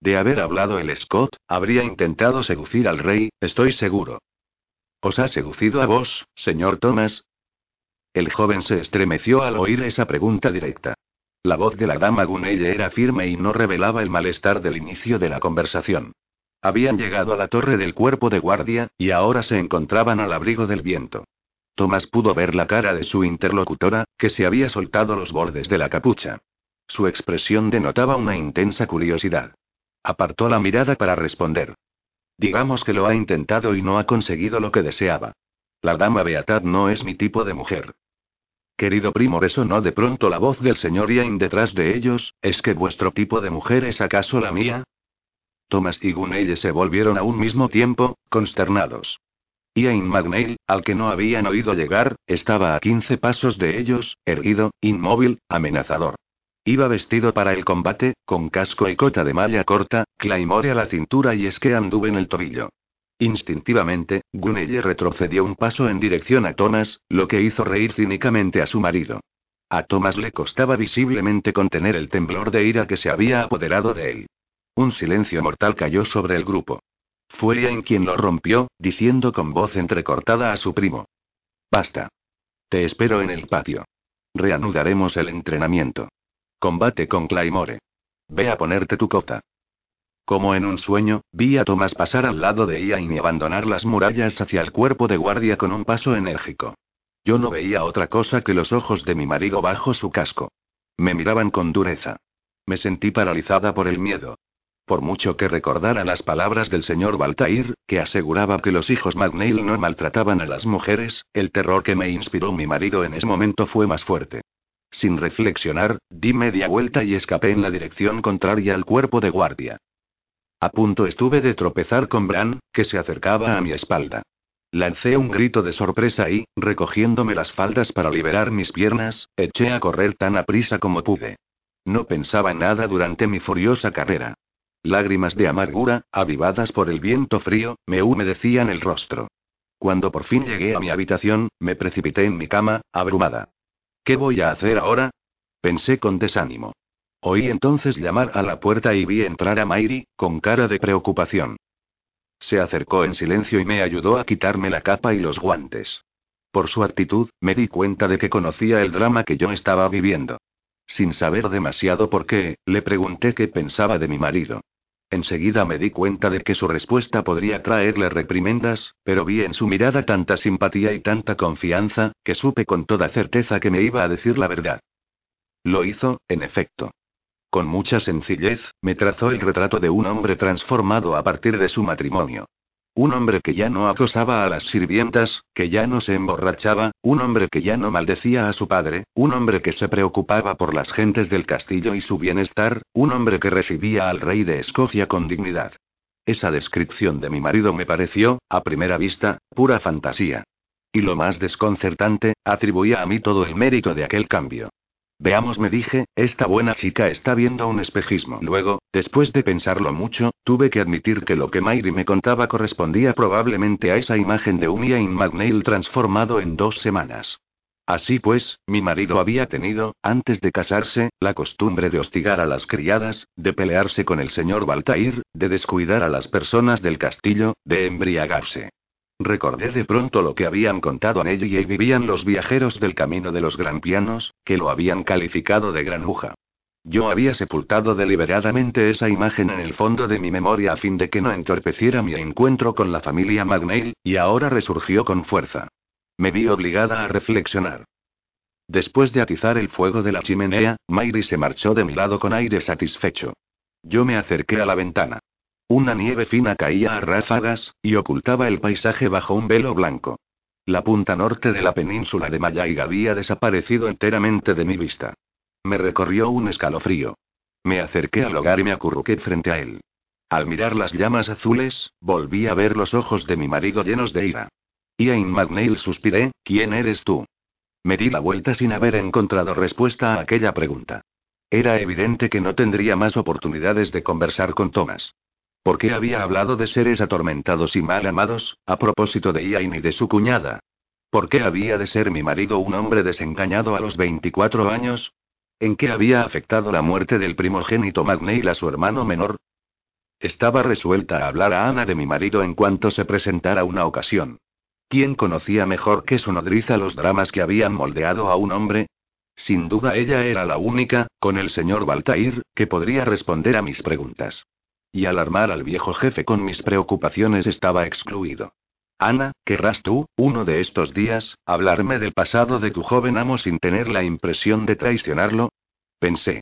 De haber hablado el Scott, habría intentado seducir al rey, estoy seguro. ¿Os ha seducido a vos, señor Thomas? El joven se estremeció al oír esa pregunta directa. La voz de la dama Gunelle era firme y no revelaba el malestar del inicio de la conversación. Habían llegado a la torre del cuerpo de guardia, y ahora se encontraban al abrigo del viento. Tomás pudo ver la cara de su interlocutora, que se había soltado los bordes de la capucha. Su expresión denotaba una intensa curiosidad. Apartó la mirada para responder. Digamos que lo ha intentado y no ha conseguido lo que deseaba. La dama Beatad no es mi tipo de mujer. Querido primo, resonó de pronto la voz del señor Iain detrás de ellos, ¿es que vuestro tipo de mujer es acaso la mía? Thomas y Gunelle se volvieron a un mismo tiempo, consternados. Ian McNeil, al que no habían oído llegar, estaba a 15 pasos de ellos, erguido, inmóvil, amenazador. Iba vestido para el combate, con casco y cota de malla corta, claymore a la cintura y anduve en el tobillo. Instintivamente, Gunelle retrocedió un paso en dirección a Thomas, lo que hizo reír cínicamente a su marido. A Thomas le costaba visiblemente contener el temblor de ira que se había apoderado de él. Un silencio mortal cayó sobre el grupo. Fue en quien lo rompió, diciendo con voz entrecortada a su primo. Basta. Te espero en el patio. Reanudaremos el entrenamiento. Combate con Claymore. Ve a ponerte tu cota. Como en un sueño, vi a Tomás pasar al lado de Ian y abandonar las murallas hacia el cuerpo de guardia con un paso enérgico. Yo no veía otra cosa que los ojos de mi marido bajo su casco. Me miraban con dureza. Me sentí paralizada por el miedo. Por mucho que recordara las palabras del señor Baltair, que aseguraba que los hijos McNeil no maltrataban a las mujeres, el terror que me inspiró mi marido en ese momento fue más fuerte. Sin reflexionar, di media vuelta y escapé en la dirección contraria al cuerpo de guardia. A punto estuve de tropezar con Bran, que se acercaba a mi espalda. Lancé un grito de sorpresa y, recogiéndome las faldas para liberar mis piernas, eché a correr tan aprisa como pude. No pensaba en nada durante mi furiosa carrera. Lágrimas de amargura, avivadas por el viento frío, me humedecían el rostro. Cuando por fin llegué a mi habitación, me precipité en mi cama, abrumada. ¿Qué voy a hacer ahora? Pensé con desánimo. Oí entonces llamar a la puerta y vi entrar a Mairi, con cara de preocupación. Se acercó en silencio y me ayudó a quitarme la capa y los guantes. Por su actitud, me di cuenta de que conocía el drama que yo estaba viviendo. Sin saber demasiado por qué, le pregunté qué pensaba de mi marido. Enseguida me di cuenta de que su respuesta podría traerle reprimendas, pero vi en su mirada tanta simpatía y tanta confianza, que supe con toda certeza que me iba a decir la verdad. Lo hizo, en efecto. Con mucha sencillez, me trazó el retrato de un hombre transformado a partir de su matrimonio. Un hombre que ya no acosaba a las sirvientas, que ya no se emborrachaba, un hombre que ya no maldecía a su padre, un hombre que se preocupaba por las gentes del castillo y su bienestar, un hombre que recibía al rey de Escocia con dignidad. Esa descripción de mi marido me pareció, a primera vista, pura fantasía. Y lo más desconcertante, atribuía a mí todo el mérito de aquel cambio. Veamos, me dije, esta buena chica está viendo un espejismo. Luego, después de pensarlo mucho, tuve que admitir que lo que Mayri me contaba correspondía probablemente a esa imagen de un Ian McNeil transformado en dos semanas. Así pues, mi marido había tenido, antes de casarse, la costumbre de hostigar a las criadas, de pelearse con el señor Baltair, de descuidar a las personas del castillo, de embriagarse. Recordé de pronto lo que habían contado en ella y vivían los viajeros del camino de los granpianos, que lo habían calificado de granuja. Yo había sepultado deliberadamente esa imagen en el fondo de mi memoria a fin de que no entorpeciera mi encuentro con la familia Magnail, y ahora resurgió con fuerza. Me vi obligada a reflexionar. Después de atizar el fuego de la chimenea, Mayri se marchó de mi lado con aire satisfecho. Yo me acerqué a la ventana. Una nieve fina caía a ráfagas, y ocultaba el paisaje bajo un velo blanco. La punta norte de la península de Mayaiga había desaparecido enteramente de mi vista. Me recorrió un escalofrío. Me acerqué al hogar y me acurruqué frente a él. Al mirar las llamas azules, volví a ver los ojos de mi marido llenos de ira. Ian McNeil suspiré, ¿quién eres tú? Me di la vuelta sin haber encontrado respuesta a aquella pregunta. Era evidente que no tendría más oportunidades de conversar con Thomas. ¿Por qué había hablado de seres atormentados y mal amados, a propósito de Ian y de su cuñada? ¿Por qué había de ser mi marido un hombre desengañado a los 24 años? ¿En qué había afectado la muerte del primogénito McNeil a su hermano menor? Estaba resuelta a hablar a Ana de mi marido en cuanto se presentara una ocasión. ¿Quién conocía mejor que su nodriza los dramas que habían moldeado a un hombre? Sin duda ella era la única, con el señor Baltair, que podría responder a mis preguntas. Y alarmar al viejo jefe con mis preocupaciones estaba excluido. Ana, ¿querrás tú, uno de estos días, hablarme del pasado de tu joven amo sin tener la impresión de traicionarlo? Pensé.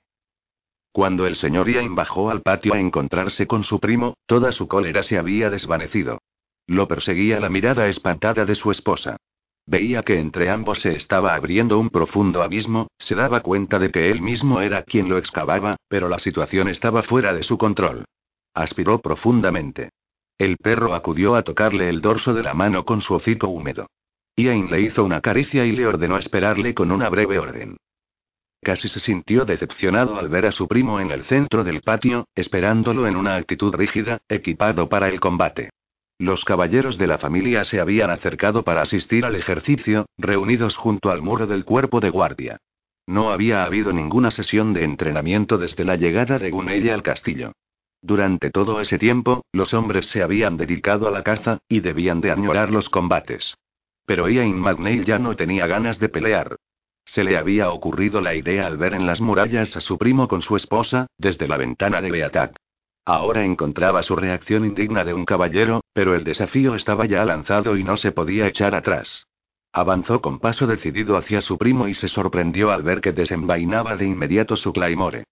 Cuando el señor Ian bajó al patio a encontrarse con su primo, toda su cólera se había desvanecido. Lo perseguía la mirada espantada de su esposa. Veía que entre ambos se estaba abriendo un profundo abismo, se daba cuenta de que él mismo era quien lo excavaba, pero la situación estaba fuera de su control. Aspiró profundamente. El perro acudió a tocarle el dorso de la mano con su hocico húmedo. Ian le hizo una caricia y le ordenó esperarle con una breve orden. Casi se sintió decepcionado al ver a su primo en el centro del patio, esperándolo en una actitud rígida, equipado para el combate. Los caballeros de la familia se habían acercado para asistir al ejercicio, reunidos junto al muro del cuerpo de guardia. No había habido ninguna sesión de entrenamiento desde la llegada de Gunella al castillo. Durante todo ese tiempo, los hombres se habían dedicado a la caza, y debían de añorar los combates. Pero Ian McNeil ya no tenía ganas de pelear. Se le había ocurrido la idea al ver en las murallas a su primo con su esposa, desde la ventana de Beatak. Ahora encontraba su reacción indigna de un caballero, pero el desafío estaba ya lanzado y no se podía echar atrás. Avanzó con paso decidido hacia su primo y se sorprendió al ver que desenvainaba de inmediato su claymore.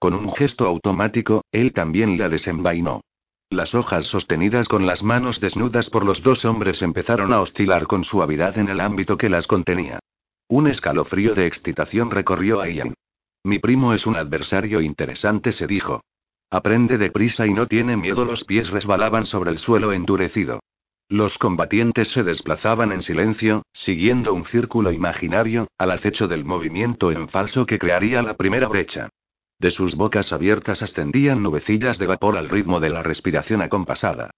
Con un gesto automático, él también la desenvainó. Las hojas sostenidas con las manos desnudas por los dos hombres empezaron a oscilar con suavidad en el ámbito que las contenía. Un escalofrío de excitación recorrió a Ian. Mi primo es un adversario interesante, se dijo. Aprende deprisa y no tiene miedo. Los pies resbalaban sobre el suelo endurecido. Los combatientes se desplazaban en silencio, siguiendo un círculo imaginario, al acecho del movimiento en falso que crearía la primera brecha. De sus bocas abiertas ascendían nubecillas de vapor al ritmo de la respiración acompasada.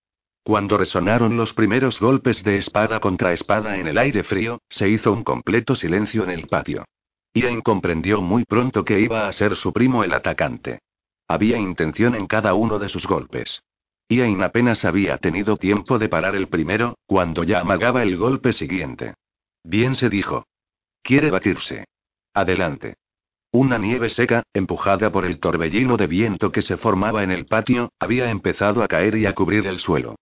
Cuando resonaron los primeros golpes de espada contra espada en el aire frío, se hizo un completo silencio en el patio. Ian comprendió muy pronto que iba a ser su primo el atacante. Había intención en cada uno de sus golpes. Ian apenas había tenido tiempo de parar el primero, cuando ya amagaba el golpe siguiente. Bien se dijo. Quiere batirse. Adelante. Una nieve seca, empujada por el torbellino de viento que se formaba en el patio, había empezado a caer y a cubrir el suelo.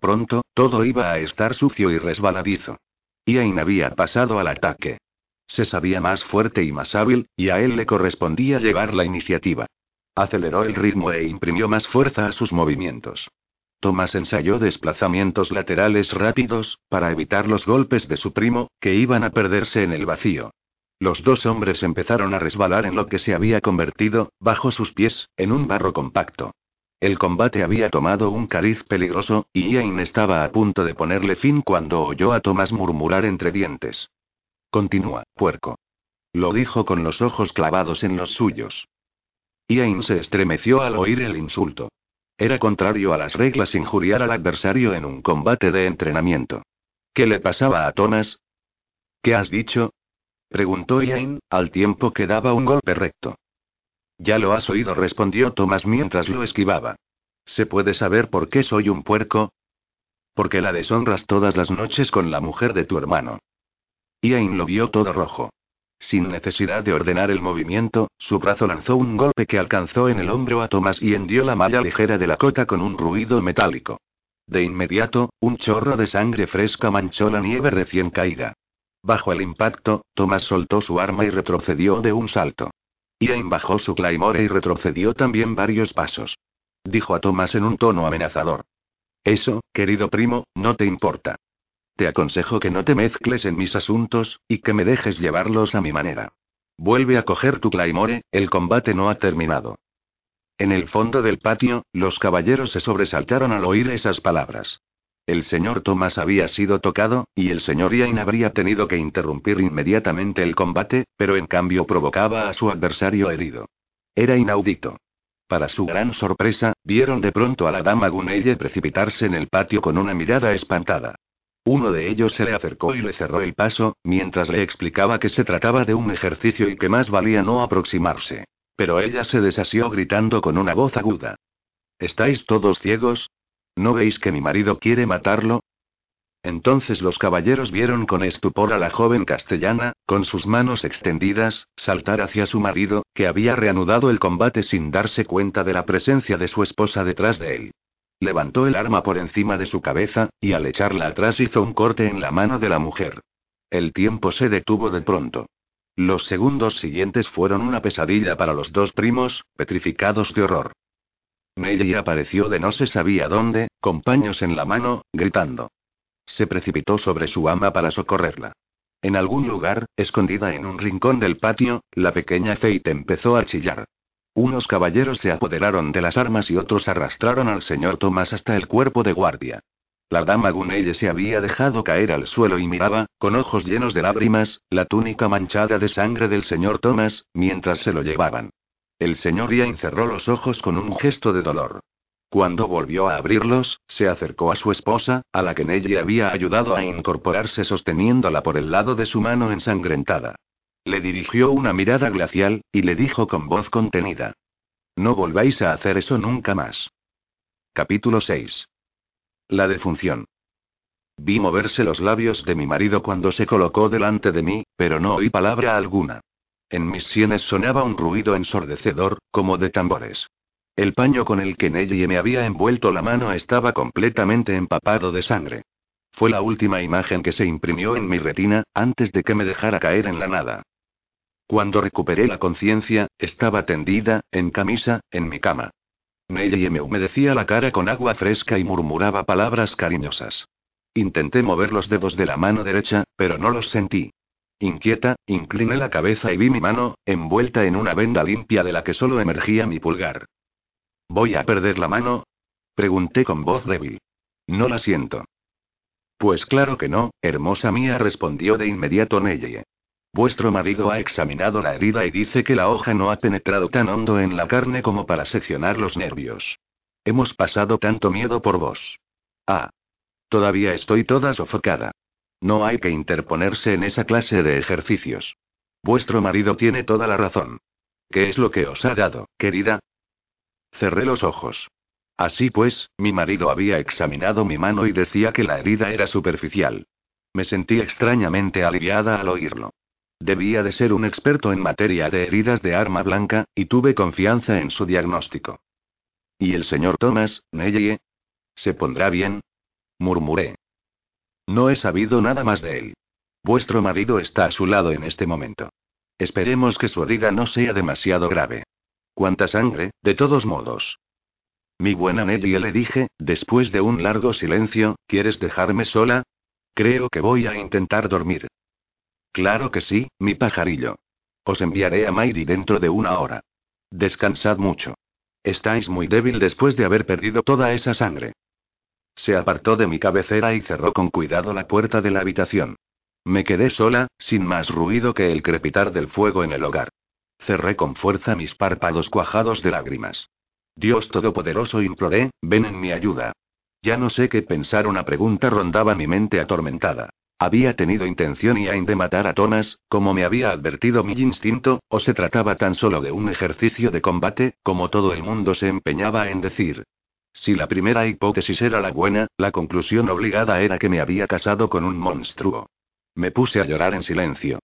Pronto, todo iba a estar sucio y resbaladizo. Ian había pasado al ataque. Se sabía más fuerte y más hábil, y a él le correspondía llevar la iniciativa. Aceleró el ritmo e imprimió más fuerza a sus movimientos. Thomas ensayó desplazamientos laterales rápidos, para evitar los golpes de su primo, que iban a perderse en el vacío. Los dos hombres empezaron a resbalar en lo que se había convertido, bajo sus pies, en un barro compacto. El combate había tomado un cariz peligroso, y Ian estaba a punto de ponerle fin cuando oyó a Thomas murmurar entre dientes. Continúa, puerco. Lo dijo con los ojos clavados en los suyos. Ian se estremeció al oír el insulto. Era contrario a las reglas injuriar al adversario en un combate de entrenamiento. ¿Qué le pasaba a Thomas? ¿Qué has dicho? Preguntó Ian, al tiempo que daba un golpe recto. Ya lo has oído, respondió Thomas mientras lo esquivaba. ¿Se puede saber por qué soy un puerco? Porque la deshonras todas las noches con la mujer de tu hermano. Ian lo vio todo rojo. Sin necesidad de ordenar el movimiento, su brazo lanzó un golpe que alcanzó en el hombro a Thomas y hendió la malla ligera de la cota con un ruido metálico. De inmediato, un chorro de sangre fresca manchó la nieve recién caída. Bajo el impacto, Thomas soltó su arma y retrocedió de un salto. Ian bajó su claymore y retrocedió también varios pasos. Dijo a Thomas en un tono amenazador. Eso, querido primo, no te importa. Te aconsejo que no te mezcles en mis asuntos, y que me dejes llevarlos a mi manera. Vuelve a coger tu claymore, el combate no ha terminado. En el fondo del patio, los caballeros se sobresaltaron al oír esas palabras. El señor Thomas había sido tocado, y el señor Ian habría tenido que interrumpir inmediatamente el combate, pero en cambio provocaba a su adversario herido. Era inaudito. Para su gran sorpresa, vieron de pronto a la dama Gunelle precipitarse en el patio con una mirada espantada. Uno de ellos se le acercó y le cerró el paso, mientras le explicaba que se trataba de un ejercicio y que más valía no aproximarse. Pero ella se desasió gritando con una voz aguda. ¿Estáis todos ciegos? ¿No veis que mi marido quiere matarlo? Entonces los caballeros vieron con estupor a la joven castellana, con sus manos extendidas, saltar hacia su marido, que había reanudado el combate sin darse cuenta de la presencia de su esposa detrás de él. Levantó el arma por encima de su cabeza, y al echarla atrás hizo un corte en la mano de la mujer. El tiempo se detuvo de pronto. Los segundos siguientes fueron una pesadilla para los dos primos, petrificados de horror. Nelly apareció de no se sabía dónde, con paños en la mano, gritando. Se precipitó sobre su ama para socorrerla. En algún lugar, escondida en un rincón del patio, la pequeña Fate empezó a chillar. Unos caballeros se apoderaron de las armas y otros arrastraron al señor Thomas hasta el cuerpo de guardia. La dama Gunelle se había dejado caer al suelo y miraba, con ojos llenos de lágrimas, la túnica manchada de sangre del señor Thomas, mientras se lo llevaban. El señor Ian cerró los ojos con un gesto de dolor. Cuando volvió a abrirlos, se acercó a su esposa, a la que Nelly había ayudado a incorporarse sosteniéndola por el lado de su mano ensangrentada. Le dirigió una mirada glacial, y le dijo con voz contenida. No volváis a hacer eso nunca más. Capítulo 6. La defunción. Vi moverse los labios de mi marido cuando se colocó delante de mí, pero no oí palabra alguna. En mis sienes sonaba un ruido ensordecedor, como de tambores. El paño con el que Nelly me había envuelto la mano estaba completamente empapado de sangre. Fue la última imagen que se imprimió en mi retina, antes de que me dejara caer en la nada. Cuando recuperé la conciencia, estaba tendida, en camisa, en mi cama. Nelly me humedecía la cara con agua fresca y murmuraba palabras cariñosas. Intenté mover los dedos de la mano derecha, pero no los sentí. Inquieta, incliné la cabeza y vi mi mano, envuelta en una venda limpia de la que solo emergía mi pulgar. ¿Voy a perder la mano? Pregunté con voz débil. No la siento. Pues claro que no, hermosa mía, respondió de inmediato Nellie. Vuestro marido ha examinado la herida y dice que la hoja no ha penetrado tan hondo en la carne como para seccionar los nervios. Hemos pasado tanto miedo por vos. Ah. Todavía estoy toda sofocada. No hay que interponerse en esa clase de ejercicios. Vuestro marido tiene toda la razón. ¿Qué es lo que os ha dado, querida? Cerré los ojos. Así pues, mi marido había examinado mi mano y decía que la herida era superficial. Me sentí extrañamente aliviada al oírlo. Debía de ser un experto en materia de heridas de arma blanca, y tuve confianza en su diagnóstico. ¿Y el señor Thomas, Neye? ¿Se pondrá bien? murmuré. No he sabido nada más de él. Vuestro marido está a su lado en este momento. Esperemos que su herida no sea demasiado grave. ¿Cuánta sangre, de todos modos? Mi buena Nelly le dije, después de un largo silencio, ¿quieres dejarme sola? Creo que voy a intentar dormir. Claro que sí, mi pajarillo. Os enviaré a Mayri dentro de una hora. Descansad mucho. Estáis muy débil después de haber perdido toda esa sangre. Se apartó de mi cabecera y cerró con cuidado la puerta de la habitación. Me quedé sola, sin más ruido que el crepitar del fuego en el hogar. Cerré con fuerza mis párpados cuajados de lágrimas. Dios Todopoderoso imploré, ven en mi ayuda. Ya no sé qué pensar, una pregunta rondaba mi mente atormentada. ¿Había tenido intención y de matar a Thomas, como me había advertido mi instinto, o se trataba tan solo de un ejercicio de combate, como todo el mundo se empeñaba en decir? Si la primera hipótesis era la buena, la conclusión obligada era que me había casado con un monstruo. Me puse a llorar en silencio.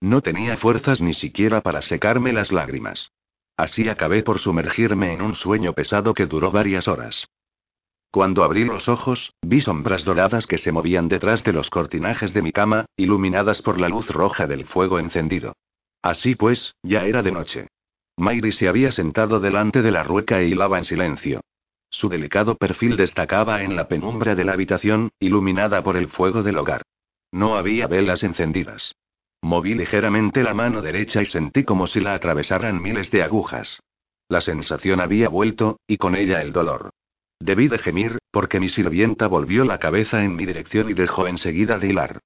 No tenía fuerzas ni siquiera para secarme las lágrimas. Así acabé por sumergirme en un sueño pesado que duró varias horas. Cuando abrí los ojos, vi sombras doradas que se movían detrás de los cortinajes de mi cama, iluminadas por la luz roja del fuego encendido. Así pues, ya era de noche. Mayri se había sentado delante de la rueca e hilaba en silencio. Su delicado perfil destacaba en la penumbra de la habitación, iluminada por el fuego del hogar. No había velas encendidas. Moví ligeramente la mano derecha y sentí como si la atravesaran miles de agujas. La sensación había vuelto, y con ella el dolor. Debí de gemir, porque mi sirvienta volvió la cabeza en mi dirección y dejó enseguida de hilar.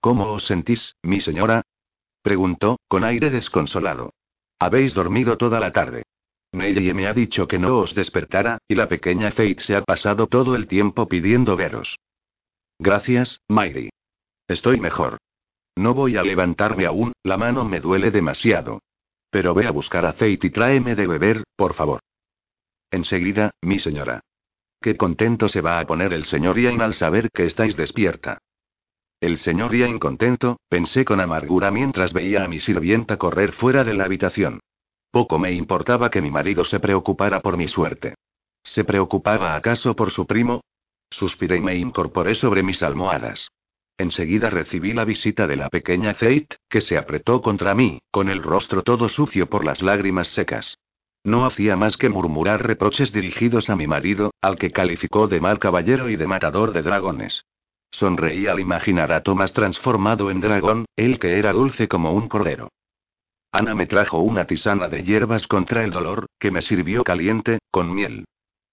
¿Cómo os sentís, mi señora? preguntó, con aire desconsolado. Habéis dormido toda la tarde. Nelly me ha dicho que no os despertara, y la pequeña Fate se ha pasado todo el tiempo pidiendo veros. Gracias, Mayri. Estoy mejor. No voy a levantarme aún, la mano me duele demasiado. Pero ve a buscar aceite y tráeme de beber, por favor. Enseguida, mi señora. Qué contento se va a poner el señor Ian al saber que estáis despierta. El señor Ian contento, pensé con amargura mientras veía a mi sirvienta correr fuera de la habitación. Poco me importaba que mi marido se preocupara por mi suerte. ¿Se preocupaba acaso por su primo? Suspiré y me incorporé sobre mis almohadas. Enseguida recibí la visita de la pequeña Fate, que se apretó contra mí, con el rostro todo sucio por las lágrimas secas. No hacía más que murmurar reproches dirigidos a mi marido, al que calificó de mal caballero y de matador de dragones. Sonreí al imaginar a Tomás transformado en dragón, él que era dulce como un cordero. Ana me trajo una tisana de hierbas contra el dolor, que me sirvió caliente, con miel.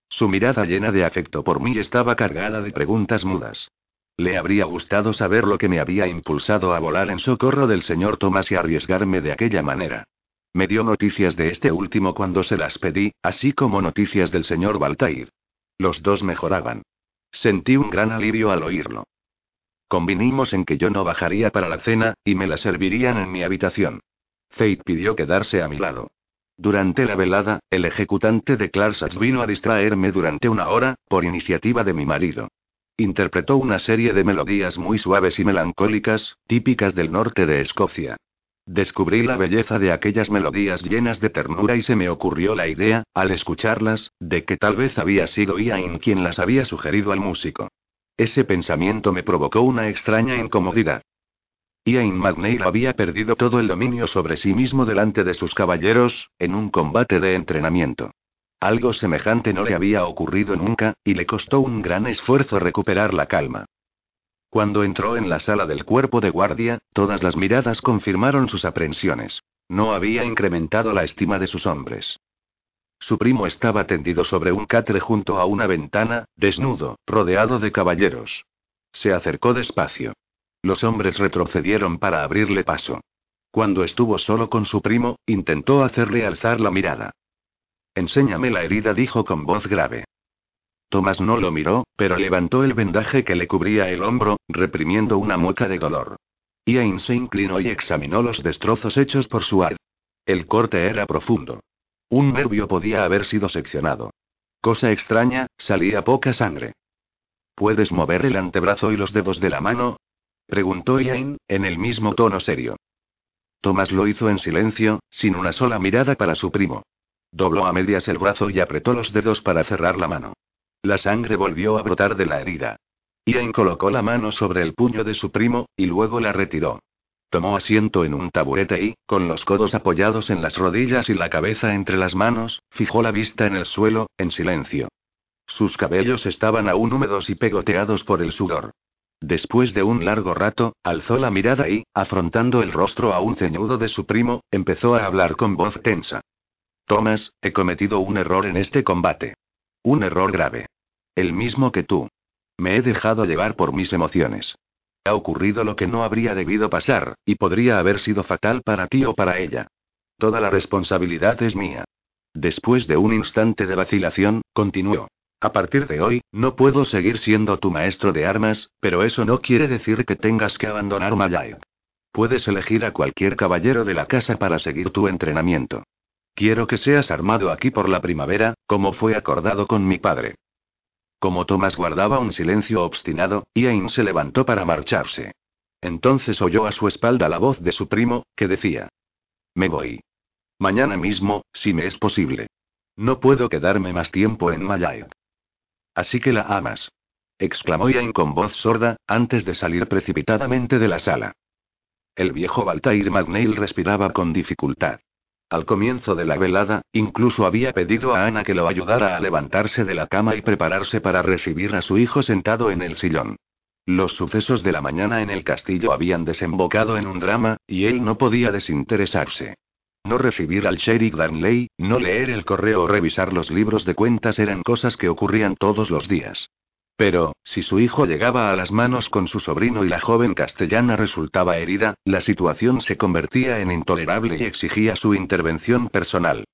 Su mirada llena de afecto por mí estaba cargada de preguntas mudas. Le habría gustado saber lo que me había impulsado a volar en socorro del señor Tomás y arriesgarme de aquella manera. Me dio noticias de este último cuando se las pedí, así como noticias del señor Baltair. Los dos mejoraban. Sentí un gran alivio al oírlo. Convinimos en que yo no bajaría para la cena, y me la servirían en mi habitación. Fate pidió quedarse a mi lado. Durante la velada, el ejecutante de Clarsach vino a distraerme durante una hora, por iniciativa de mi marido. Interpretó una serie de melodías muy suaves y melancólicas, típicas del norte de Escocia. Descubrí la belleza de aquellas melodías llenas de ternura y se me ocurrió la idea, al escucharlas, de que tal vez había sido Ian quien las había sugerido al músico. Ese pensamiento me provocó una extraña incomodidad. Ian McNeil había perdido todo el dominio sobre sí mismo delante de sus caballeros, en un combate de entrenamiento. Algo semejante no le había ocurrido nunca, y le costó un gran esfuerzo recuperar la calma. Cuando entró en la sala del cuerpo de guardia, todas las miradas confirmaron sus aprensiones. No había incrementado la estima de sus hombres. Su primo estaba tendido sobre un catre junto a una ventana, desnudo, rodeado de caballeros. Se acercó despacio. Los hombres retrocedieron para abrirle paso. Cuando estuvo solo con su primo, intentó hacerle alzar la mirada. Enséñame la herida, dijo con voz grave. Tomás no lo miró, pero levantó el vendaje que le cubría el hombro, reprimiendo una mueca de dolor. Ian se inclinó y examinó los destrozos hechos por su ar. El corte era profundo. Un nervio podía haber sido seccionado. Cosa extraña, salía poca sangre. ¿Puedes mover el antebrazo y los dedos de la mano? Preguntó Ian, en el mismo tono serio. Tomás lo hizo en silencio, sin una sola mirada para su primo. Dobló a medias el brazo y apretó los dedos para cerrar la mano. La sangre volvió a brotar de la herida. Ian colocó la mano sobre el puño de su primo, y luego la retiró. Tomó asiento en un taburete y, con los codos apoyados en las rodillas y la cabeza entre las manos, fijó la vista en el suelo, en silencio. Sus cabellos estaban aún húmedos y pegoteados por el sudor. Después de un largo rato, alzó la mirada y, afrontando el rostro aún ceñudo de su primo, empezó a hablar con voz tensa. Tomás, he cometido un error en este combate. Un error grave. El mismo que tú. Me he dejado llevar por mis emociones. Ha ocurrido lo que no habría debido pasar, y podría haber sido fatal para ti o para ella. Toda la responsabilidad es mía. Después de un instante de vacilación, continuó. A partir de hoy, no puedo seguir siendo tu maestro de armas, pero eso no quiere decir que tengas que abandonar Malayat. Puedes elegir a cualquier caballero de la casa para seguir tu entrenamiento. Quiero que seas armado aquí por la primavera, como fue acordado con mi padre. Como Tomás guardaba un silencio obstinado, Ian se levantó para marcharse. Entonces oyó a su espalda la voz de su primo, que decía: Me voy. Mañana mismo, si me es posible. No puedo quedarme más tiempo en Malayat. Así que la amas. exclamó Ian con voz sorda, antes de salir precipitadamente de la sala. El viejo Baltair McNeil respiraba con dificultad. Al comienzo de la velada, incluso había pedido a Ana que lo ayudara a levantarse de la cama y prepararse para recibir a su hijo sentado en el sillón. Los sucesos de la mañana en el castillo habían desembocado en un drama, y él no podía desinteresarse. No recibir al sheriff Darnley, no leer el correo o revisar los libros de cuentas eran cosas que ocurrían todos los días. Pero, si su hijo llegaba a las manos con su sobrino y la joven castellana resultaba herida, la situación se convertía en intolerable y exigía su intervención personal.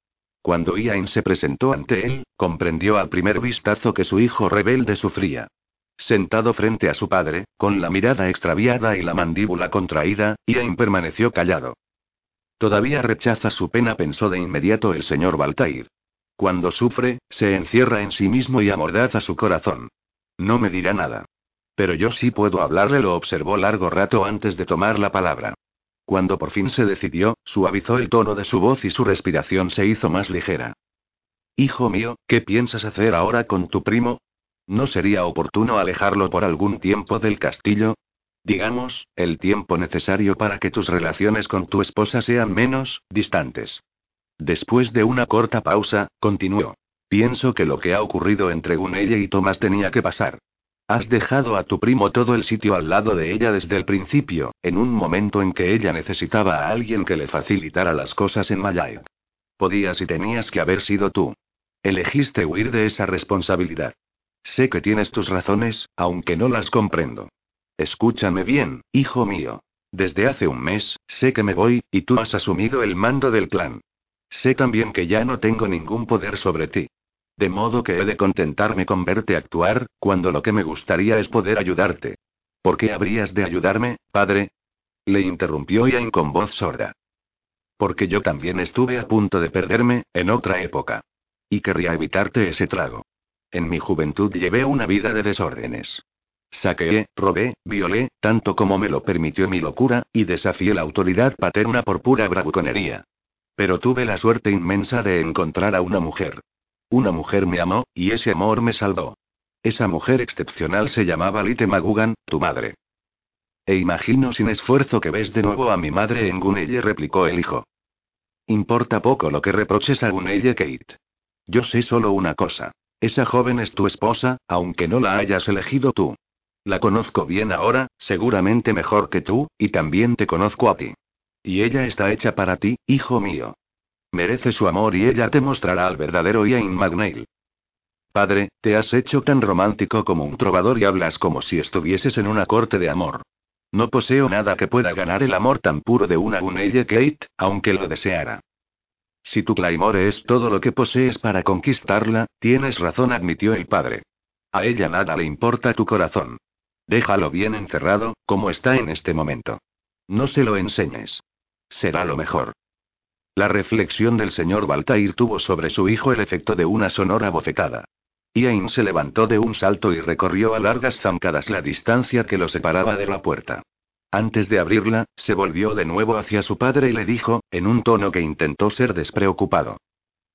Cuando Ian se presentó ante él, comprendió al primer vistazo que su hijo rebelde sufría. Sentado frente a su padre, con la mirada extraviada y la mandíbula contraída, Ian permaneció callado. Todavía rechaza su pena, pensó de inmediato el señor Baltair. Cuando sufre, se encierra en sí mismo y amordaza su corazón. No me dirá nada. Pero yo sí puedo hablarle, lo observó largo rato antes de tomar la palabra. Cuando por fin se decidió, suavizó el tono de su voz y su respiración se hizo más ligera. Hijo mío, ¿qué piensas hacer ahora con tu primo? ¿No sería oportuno alejarlo por algún tiempo del castillo? Digamos, el tiempo necesario para que tus relaciones con tu esposa sean menos distantes. Después de una corta pausa, continuó. Pienso que lo que ha ocurrido entre Gunelle y Tomás tenía que pasar. Has dejado a tu primo todo el sitio al lado de ella desde el principio, en un momento en que ella necesitaba a alguien que le facilitara las cosas en Malayat. Podías y tenías que haber sido tú. Elegiste huir de esa responsabilidad. Sé que tienes tus razones, aunque no las comprendo. Escúchame bien, hijo mío. Desde hace un mes, sé que me voy, y tú has asumido el mando del clan. Sé también que ya no tengo ningún poder sobre ti. De modo que he de contentarme con verte actuar, cuando lo que me gustaría es poder ayudarte. ¿Por qué habrías de ayudarme, padre? Le interrumpió Ian con voz sorda. Porque yo también estuve a punto de perderme, en otra época. Y querría evitarte ese trago. En mi juventud llevé una vida de desórdenes. Saqueé, robé, violé, tanto como me lo permitió mi locura, y desafié la autoridad paterna por pura bravuconería. Pero tuve la suerte inmensa de encontrar a una mujer. Una mujer me amó, y ese amor me salvó. Esa mujer excepcional se llamaba Lite Magugan, tu madre. E imagino sin esfuerzo que ves de nuevo a mi madre en Gunelle, replicó el hijo. Importa poco lo que reproches a Gunelle Kate. Yo sé solo una cosa. Esa joven es tu esposa, aunque no la hayas elegido tú. La conozco bien ahora, seguramente mejor que tú, y también te conozco a ti. Y ella está hecha para ti, hijo mío. Merece su amor y ella te mostrará al verdadero Ian McNeil. Padre, te has hecho tan romántico como un trovador y hablas como si estuvieses en una corte de amor. No poseo nada que pueda ganar el amor tan puro de una Gunelle Kate, aunque lo deseara. Si tu Claymore es todo lo que posees para conquistarla, tienes razón, admitió el padre. A ella nada le importa tu corazón. Déjalo bien encerrado, como está en este momento. No se lo enseñes. Será lo mejor. La reflexión del señor Baltair tuvo sobre su hijo el efecto de una sonora bofetada. Iain se levantó de un salto y recorrió a largas zancadas la distancia que lo separaba de la puerta. Antes de abrirla, se volvió de nuevo hacia su padre y le dijo, en un tono que intentó ser despreocupado.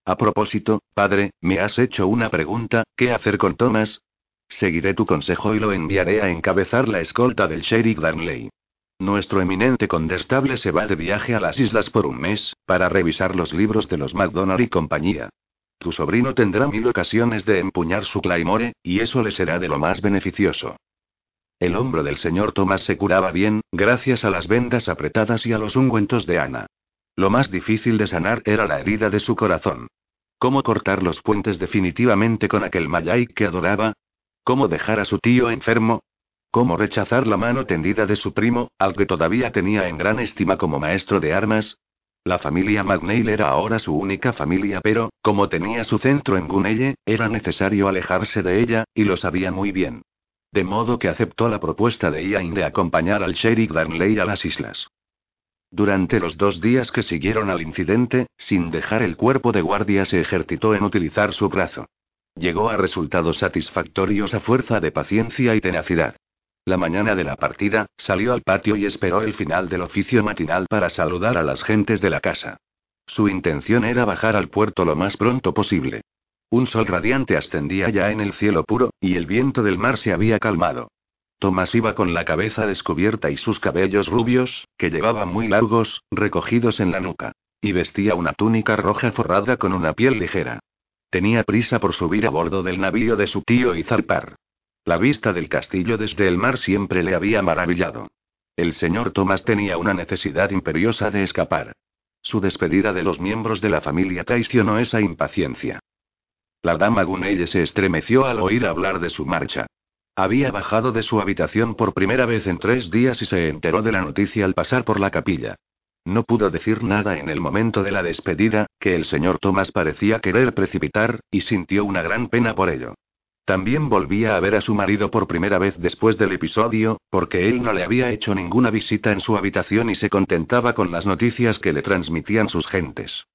A propósito, padre, me has hecho una pregunta, ¿qué hacer con Thomas? Seguiré tu consejo y lo enviaré a encabezar la escolta del sheriff Darnley. Nuestro eminente condestable se va de viaje a las islas por un mes, para revisar los libros de los McDonald y compañía. Tu sobrino tendrá mil ocasiones de empuñar su claymore, y eso le será de lo más beneficioso. El hombro del señor Thomas se curaba bien, gracias a las vendas apretadas y a los ungüentos de Ana. Lo más difícil de sanar era la herida de su corazón. ¿Cómo cortar los puentes definitivamente con aquel Mayay que adoraba? ¿Cómo dejar a su tío enfermo? ¿Cómo rechazar la mano tendida de su primo, al que todavía tenía en gran estima como maestro de armas? La familia McNeil era ahora su única familia, pero, como tenía su centro en Gunelle, era necesario alejarse de ella, y lo sabía muy bien. De modo que aceptó la propuesta de Ian de acompañar al sheriff Darnley a las islas. Durante los dos días que siguieron al incidente, sin dejar el cuerpo de guardia se ejercitó en utilizar su brazo. Llegó a resultados satisfactorios a fuerza de paciencia y tenacidad. La mañana de la partida, salió al patio y esperó el final del oficio matinal para saludar a las gentes de la casa. Su intención era bajar al puerto lo más pronto posible. Un sol radiante ascendía ya en el cielo puro, y el viento del mar se había calmado. Tomás iba con la cabeza descubierta y sus cabellos rubios, que llevaba muy largos, recogidos en la nuca. Y vestía una túnica roja forrada con una piel ligera. Tenía prisa por subir a bordo del navío de su tío y zarpar. La vista del castillo desde el mar siempre le había maravillado. El señor Thomas tenía una necesidad imperiosa de escapar. Su despedida de los miembros de la familia traicionó esa impaciencia. La dama Gunelle se estremeció al oír hablar de su marcha. Había bajado de su habitación por primera vez en tres días y se enteró de la noticia al pasar por la capilla. No pudo decir nada en el momento de la despedida, que el señor Thomas parecía querer precipitar, y sintió una gran pena por ello. También volvía a ver a su marido por primera vez después del episodio, porque él no le había hecho ninguna visita en su habitación y se contentaba con las noticias que le transmitían sus gentes.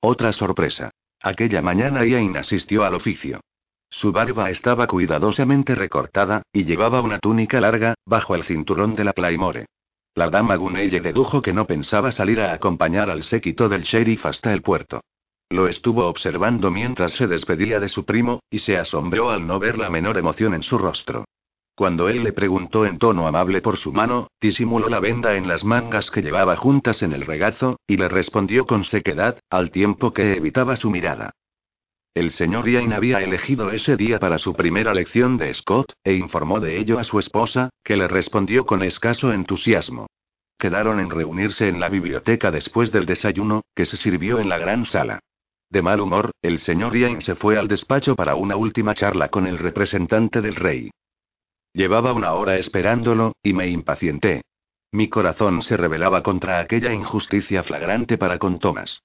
Otra sorpresa. Aquella mañana Ian asistió al oficio. Su barba estaba cuidadosamente recortada, y llevaba una túnica larga, bajo el cinturón de la Playmore. La dama Gunelle dedujo que no pensaba salir a acompañar al séquito del sheriff hasta el puerto. Lo estuvo observando mientras se despedía de su primo, y se asombró al no ver la menor emoción en su rostro. Cuando él le preguntó en tono amable por su mano, disimuló la venda en las mangas que llevaba juntas en el regazo, y le respondió con sequedad, al tiempo que evitaba su mirada. El señor Ian había elegido ese día para su primera lección de Scott, e informó de ello a su esposa, que le respondió con escaso entusiasmo. Quedaron en reunirse en la biblioteca después del desayuno, que se sirvió en la gran sala. De mal humor, el señor Ian se fue al despacho para una última charla con el representante del rey. Llevaba una hora esperándolo, y me impacienté. Mi corazón se rebelaba contra aquella injusticia flagrante para con Thomas.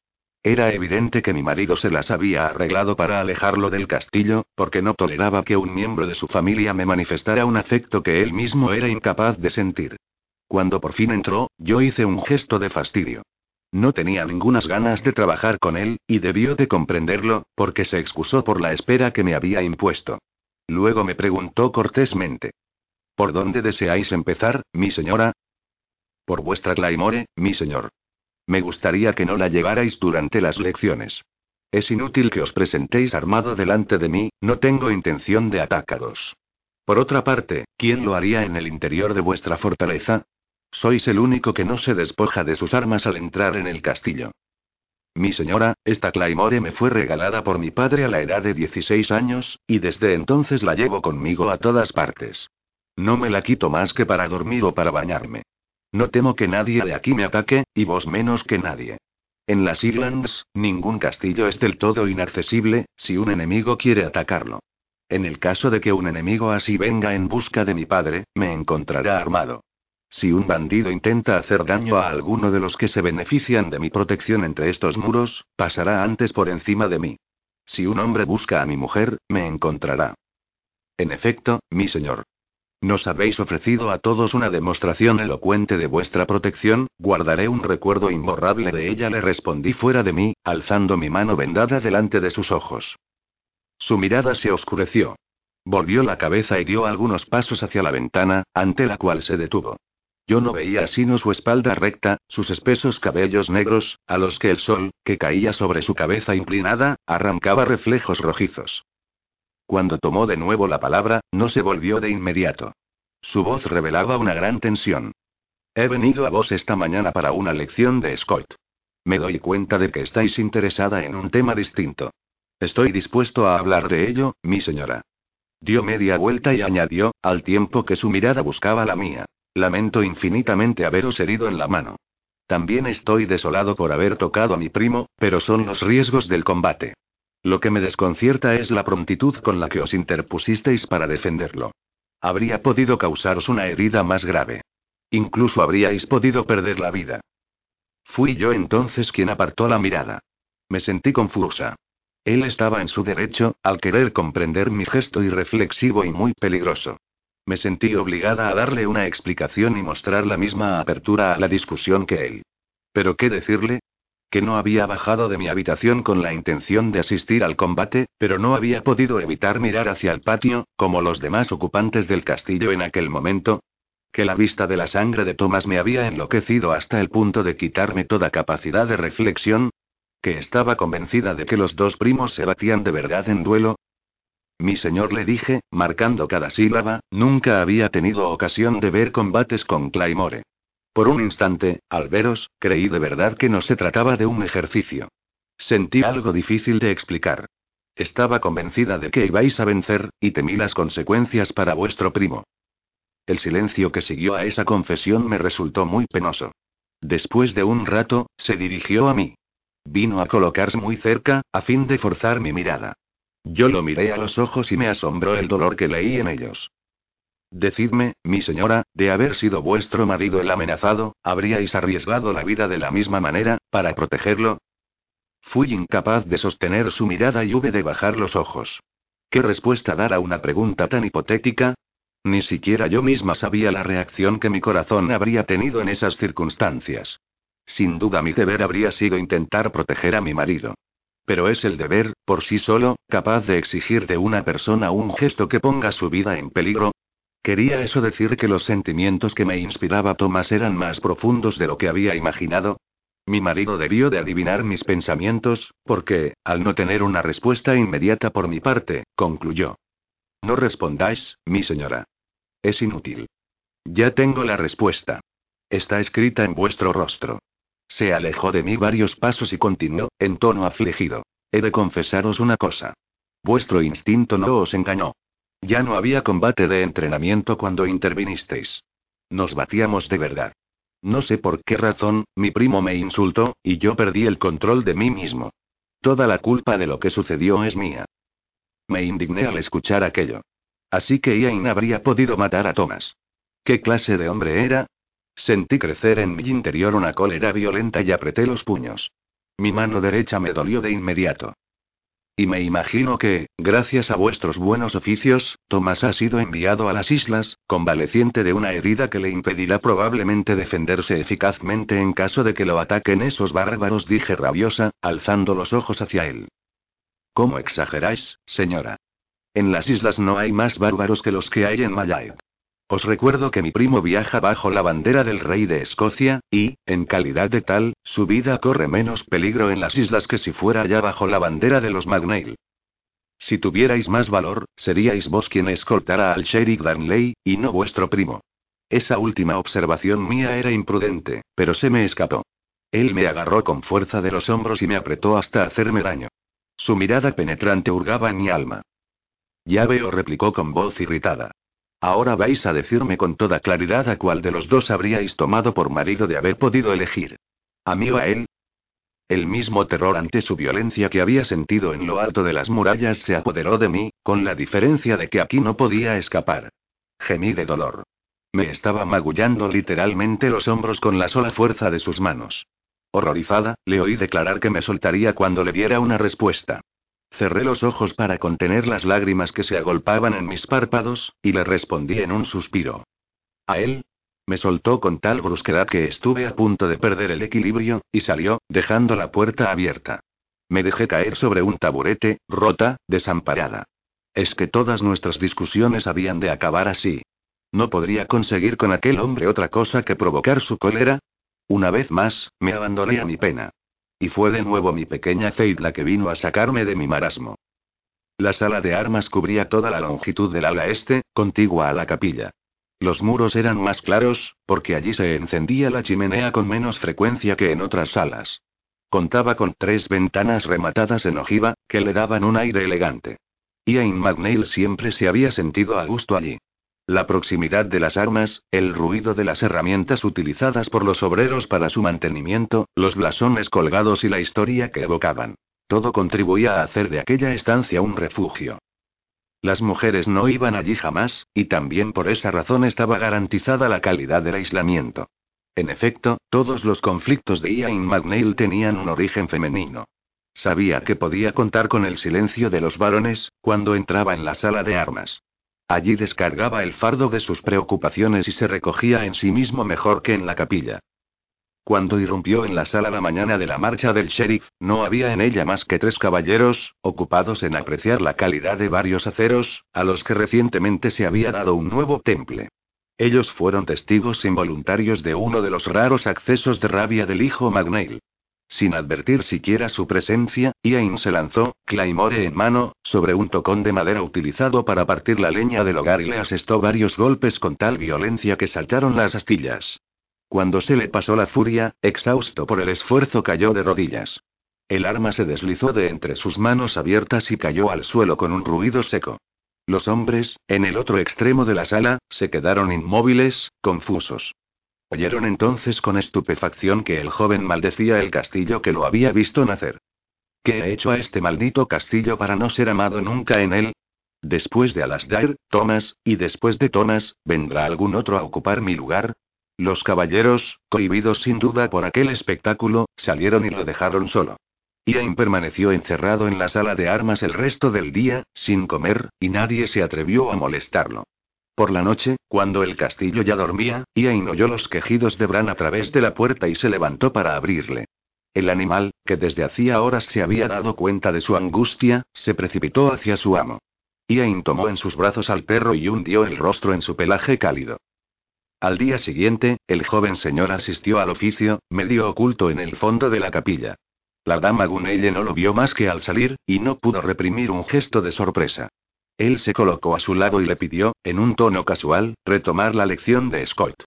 Era evidente que mi marido se las había arreglado para alejarlo del castillo, porque no toleraba que un miembro de su familia me manifestara un afecto que él mismo era incapaz de sentir. Cuando por fin entró, yo hice un gesto de fastidio. No tenía ningunas ganas de trabajar con él, y debió de comprenderlo, porque se excusó por la espera que me había impuesto. Luego me preguntó cortésmente. ¿Por dónde deseáis empezar, mi señora? Por vuestra Claymore, mi señor. Me gustaría que no la llevarais durante las lecciones. Es inútil que os presentéis armado delante de mí, no tengo intención de atacaros. Por otra parte, ¿quién lo haría en el interior de vuestra fortaleza? Sois el único que no se despoja de sus armas al entrar en el castillo. Mi señora, esta Claymore me fue regalada por mi padre a la edad de 16 años, y desde entonces la llevo conmigo a todas partes. No me la quito más que para dormir o para bañarme. No temo que nadie de aquí me ataque, y vos menos que nadie. En las Islands, ningún castillo es del todo inaccesible, si un enemigo quiere atacarlo. En el caso de que un enemigo así venga en busca de mi padre, me encontrará armado. Si un bandido intenta hacer daño a alguno de los que se benefician de mi protección entre estos muros, pasará antes por encima de mí. Si un hombre busca a mi mujer, me encontrará. En efecto, mi señor. Nos habéis ofrecido a todos una demostración elocuente de vuestra protección, guardaré un recuerdo imborrable de ella, le respondí fuera de mí, alzando mi mano vendada delante de sus ojos. Su mirada se oscureció. Volvió la cabeza y dio algunos pasos hacia la ventana, ante la cual se detuvo. Yo no veía sino su espalda recta, sus espesos cabellos negros, a los que el sol, que caía sobre su cabeza inclinada, arrancaba reflejos rojizos. Cuando tomó de nuevo la palabra, no se volvió de inmediato. Su voz revelaba una gran tensión. He venido a vos esta mañana para una lección de Scott. Me doy cuenta de que estáis interesada en un tema distinto. Estoy dispuesto a hablar de ello, mi señora. Dio media vuelta y añadió, al tiempo que su mirada buscaba la mía. Lamento infinitamente haberos herido en la mano. También estoy desolado por haber tocado a mi primo, pero son los riesgos del combate. Lo que me desconcierta es la prontitud con la que os interpusisteis para defenderlo. Habría podido causaros una herida más grave. Incluso habríais podido perder la vida. Fui yo entonces quien apartó la mirada. Me sentí confusa. Él estaba en su derecho, al querer comprender mi gesto irreflexivo y muy peligroso. Me sentí obligada a darle una explicación y mostrar la misma apertura a la discusión que él. ¿Pero qué decirle? Que no había bajado de mi habitación con la intención de asistir al combate, pero no había podido evitar mirar hacia el patio, como los demás ocupantes del castillo en aquel momento. Que la vista de la sangre de Thomas me había enloquecido hasta el punto de quitarme toda capacidad de reflexión. Que estaba convencida de que los dos primos se batían de verdad en duelo, mi señor le dije, marcando cada sílaba, nunca había tenido ocasión de ver combates con Claymore. Por un instante, al veros, creí de verdad que no se trataba de un ejercicio. Sentí algo difícil de explicar. Estaba convencida de que ibais a vencer, y temí las consecuencias para vuestro primo. El silencio que siguió a esa confesión me resultó muy penoso. Después de un rato, se dirigió a mí. Vino a colocarse muy cerca, a fin de forzar mi mirada. Yo lo miré a los ojos y me asombró el dolor que leí en ellos. Decidme, mi señora, de haber sido vuestro marido el amenazado, ¿habríais arriesgado la vida de la misma manera, para protegerlo? Fui incapaz de sostener su mirada y hube de bajar los ojos. ¿Qué respuesta dar a una pregunta tan hipotética? Ni siquiera yo misma sabía la reacción que mi corazón habría tenido en esas circunstancias. Sin duda mi deber habría sido intentar proteger a mi marido. Pero es el deber, por sí solo, capaz de exigir de una persona un gesto que ponga su vida en peligro. ¿Quería eso decir que los sentimientos que me inspiraba Tomás eran más profundos de lo que había imaginado? Mi marido debió de adivinar mis pensamientos, porque, al no tener una respuesta inmediata por mi parte, concluyó. No respondáis, mi señora. Es inútil. Ya tengo la respuesta. Está escrita en vuestro rostro. Se alejó de mí varios pasos y continuó, en tono afligido. He de confesaros una cosa. Vuestro instinto no os engañó. Ya no había combate de entrenamiento cuando intervinisteis. Nos batíamos de verdad. No sé por qué razón, mi primo me insultó, y yo perdí el control de mí mismo. Toda la culpa de lo que sucedió es mía. Me indigné al escuchar aquello. Así que Ian habría podido matar a Thomas. ¿Qué clase de hombre era? Sentí crecer en mi interior una cólera violenta y apreté los puños. Mi mano derecha me dolió de inmediato. Y me imagino que, gracias a vuestros buenos oficios, Tomás ha sido enviado a las islas, convaleciente de una herida que le impedirá probablemente defenderse eficazmente en caso de que lo ataquen esos bárbaros, dije rabiosa, alzando los ojos hacia él. ¿Cómo exageráis, señora? En las islas no hay más bárbaros que los que hay en Mayaik. Os recuerdo que mi primo viaja bajo la bandera del rey de Escocia, y, en calidad de tal, su vida corre menos peligro en las islas que si fuera ya bajo la bandera de los Magnail. Si tuvierais más valor, seríais vos quien escoltara al sheriff Darnley, y no vuestro primo. Esa última observación mía era imprudente, pero se me escapó. Él me agarró con fuerza de los hombros y me apretó hasta hacerme daño. Su mirada penetrante hurgaba mi alma. Ya veo, replicó con voz irritada. Ahora vais a decirme con toda claridad a cuál de los dos habríais tomado por marido de haber podido elegir. ¿A mí o a él? El mismo terror ante su violencia que había sentido en lo alto de las murallas se apoderó de mí, con la diferencia de que aquí no podía escapar. Gemí de dolor. Me estaba magullando literalmente los hombros con la sola fuerza de sus manos. Horrorizada, le oí declarar que me soltaría cuando le diera una respuesta. Cerré los ojos para contener las lágrimas que se agolpaban en mis párpados, y le respondí en un suspiro. ¿A él? Me soltó con tal brusquedad que estuve a punto de perder el equilibrio, y salió, dejando la puerta abierta. Me dejé caer sobre un taburete, rota, desamparada. Es que todas nuestras discusiones habían de acabar así. ¿No podría conseguir con aquel hombre otra cosa que provocar su cólera? Una vez más, me abandoné a mi pena. Y fue de nuevo mi pequeña Faith la que vino a sacarme de mi marasmo. La sala de armas cubría toda la longitud del ala este, contigua a la capilla. Los muros eran más claros, porque allí se encendía la chimenea con menos frecuencia que en otras salas. Contaba con tres ventanas rematadas en ojiva, que le daban un aire elegante. Ian McNeil siempre se había sentido a gusto allí. La proximidad de las armas, el ruido de las herramientas utilizadas por los obreros para su mantenimiento, los blasones colgados y la historia que evocaban. Todo contribuía a hacer de aquella estancia un refugio. Las mujeres no iban allí jamás, y también por esa razón estaba garantizada la calidad del aislamiento. En efecto, todos los conflictos de Ian McNeil tenían un origen femenino. Sabía que podía contar con el silencio de los varones, cuando entraba en la sala de armas. Allí descargaba el fardo de sus preocupaciones y se recogía en sí mismo mejor que en la capilla. Cuando irrumpió en la sala la mañana de la marcha del sheriff, no había en ella más que tres caballeros, ocupados en apreciar la calidad de varios aceros, a los que recientemente se había dado un nuevo temple. Ellos fueron testigos involuntarios de uno de los raros accesos de rabia del hijo Magnail. Sin advertir siquiera su presencia, Ian se lanzó, Claymore en mano, sobre un tocón de madera utilizado para partir la leña del hogar y le asestó varios golpes con tal violencia que saltaron las astillas. Cuando se le pasó la furia, exhausto por el esfuerzo cayó de rodillas. El arma se deslizó de entre sus manos abiertas y cayó al suelo con un ruido seco. Los hombres, en el otro extremo de la sala, se quedaron inmóviles, confusos. Oyeron entonces con estupefacción que el joven maldecía el castillo que lo había visto nacer. ¿Qué ha hecho a este maldito castillo para no ser amado nunca en él? Después de Alasdair, Thomas, y después de Thomas, ¿vendrá algún otro a ocupar mi lugar? Los caballeros, cohibidos sin duda por aquel espectáculo, salieron y lo dejaron solo. Ian permaneció encerrado en la sala de armas el resto del día, sin comer, y nadie se atrevió a molestarlo. Por la noche, cuando el castillo ya dormía, Ian oyó los quejidos de Bran a través de la puerta y se levantó para abrirle. El animal, que desde hacía horas se había dado cuenta de su angustia, se precipitó hacia su amo. Ian tomó en sus brazos al perro y hundió el rostro en su pelaje cálido. Al día siguiente, el joven señor asistió al oficio, medio oculto en el fondo de la capilla. La dama Gunelle no lo vio más que al salir, y no pudo reprimir un gesto de sorpresa. Él se colocó a su lado y le pidió, en un tono casual, retomar la lección de Scott.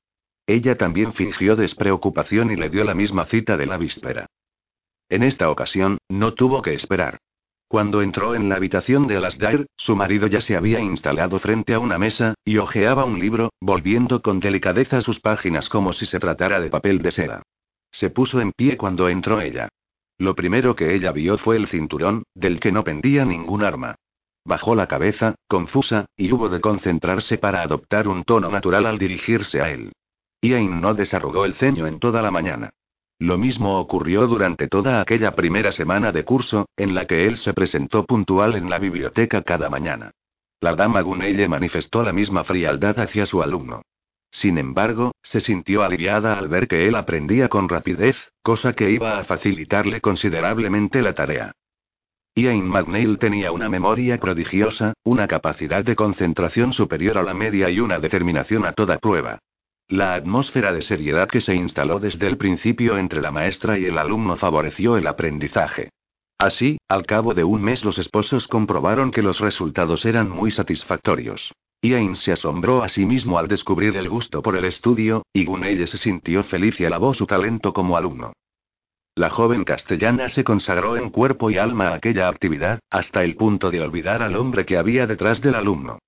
Ella también fingió despreocupación y le dio la misma cita de la víspera. En esta ocasión, no tuvo que esperar. Cuando entró en la habitación de Alasdair, su marido ya se había instalado frente a una mesa, y hojeaba un libro, volviendo con delicadeza sus páginas como si se tratara de papel de seda. Se puso en pie cuando entró ella. Lo primero que ella vio fue el cinturón, del que no pendía ningún arma. Bajó la cabeza, confusa, y hubo de concentrarse para adoptar un tono natural al dirigirse a él. Ian no desarrugó el ceño en toda la mañana. Lo mismo ocurrió durante toda aquella primera semana de curso, en la que él se presentó puntual en la biblioteca cada mañana. La dama Gunelle manifestó la misma frialdad hacia su alumno. Sin embargo, se sintió aliviada al ver que él aprendía con rapidez, cosa que iba a facilitarle considerablemente la tarea. Ian McNeil tenía una memoria prodigiosa, una capacidad de concentración superior a la media y una determinación a toda prueba. La atmósfera de seriedad que se instaló desde el principio entre la maestra y el alumno favoreció el aprendizaje. Así, al cabo de un mes los esposos comprobaron que los resultados eran muy satisfactorios. Ian se asombró a sí mismo al descubrir el gusto por el estudio, y Gunelle se sintió feliz y alabó su talento como alumno. La joven castellana se consagró en cuerpo y alma a aquella actividad, hasta el punto de olvidar al hombre que había detrás del alumno.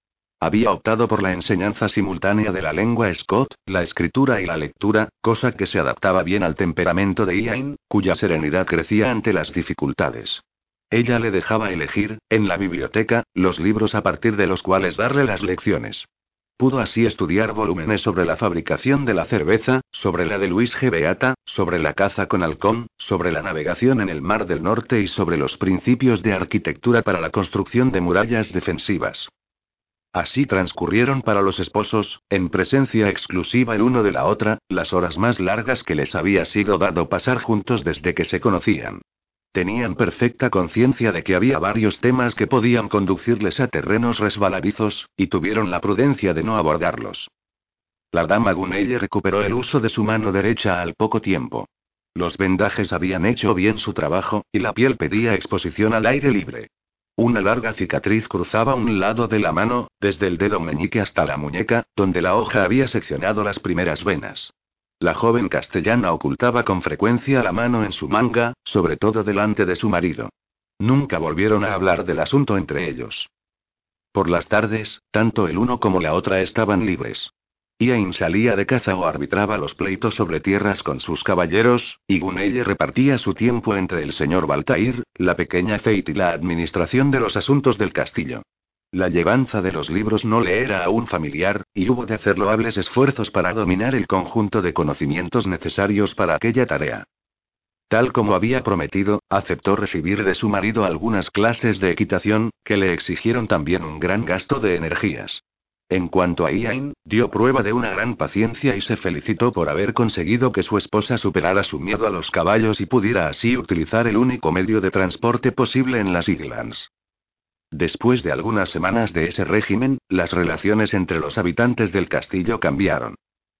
Había optado por la enseñanza simultánea de la lengua Scott, la escritura y la lectura, cosa que se adaptaba bien al temperamento de Ian, cuya serenidad crecía ante las dificultades. Ella le dejaba elegir, en la biblioteca, los libros a partir de los cuales darle las lecciones. Pudo así estudiar volúmenes sobre la fabricación de la cerveza, sobre la de Luis G. Beata, sobre la caza con halcón, sobre la navegación en el Mar del Norte y sobre los principios de arquitectura para la construcción de murallas defensivas. Así transcurrieron para los esposos, en presencia exclusiva el uno de la otra, las horas más largas que les había sido dado pasar juntos desde que se conocían. Tenían perfecta conciencia de que había varios temas que podían conducirles a terrenos resbaladizos, y tuvieron la prudencia de no abordarlos. La dama Gunelle recuperó el uso de su mano derecha al poco tiempo. Los vendajes habían hecho bien su trabajo, y la piel pedía exposición al aire libre. Una larga cicatriz cruzaba un lado de la mano, desde el dedo meñique hasta la muñeca, donde la hoja había seccionado las primeras venas. La joven castellana ocultaba con frecuencia la mano en su manga, sobre todo delante de su marido. Nunca volvieron a hablar del asunto entre ellos. Por las tardes, tanto el uno como la otra estaban libres. Iain salía de caza o arbitraba los pleitos sobre tierras con sus caballeros, y Gunelle repartía su tiempo entre el señor Baltair, la pequeña Fate y la administración de los asuntos del castillo. La llevanza de los libros no le era aún familiar, y hubo de hacer loables esfuerzos para dominar el conjunto de conocimientos necesarios para aquella tarea. Tal como había prometido, aceptó recibir de su marido algunas clases de equitación, que le exigieron también un gran gasto de energías. En cuanto a Ian, dio prueba de una gran paciencia y se felicitó por haber conseguido que su esposa superara su miedo a los caballos y pudiera así utilizar el único medio de transporte posible en las Islands. Después de algunas semanas de ese régimen, las relaciones entre los habitantes del castillo cambiaron.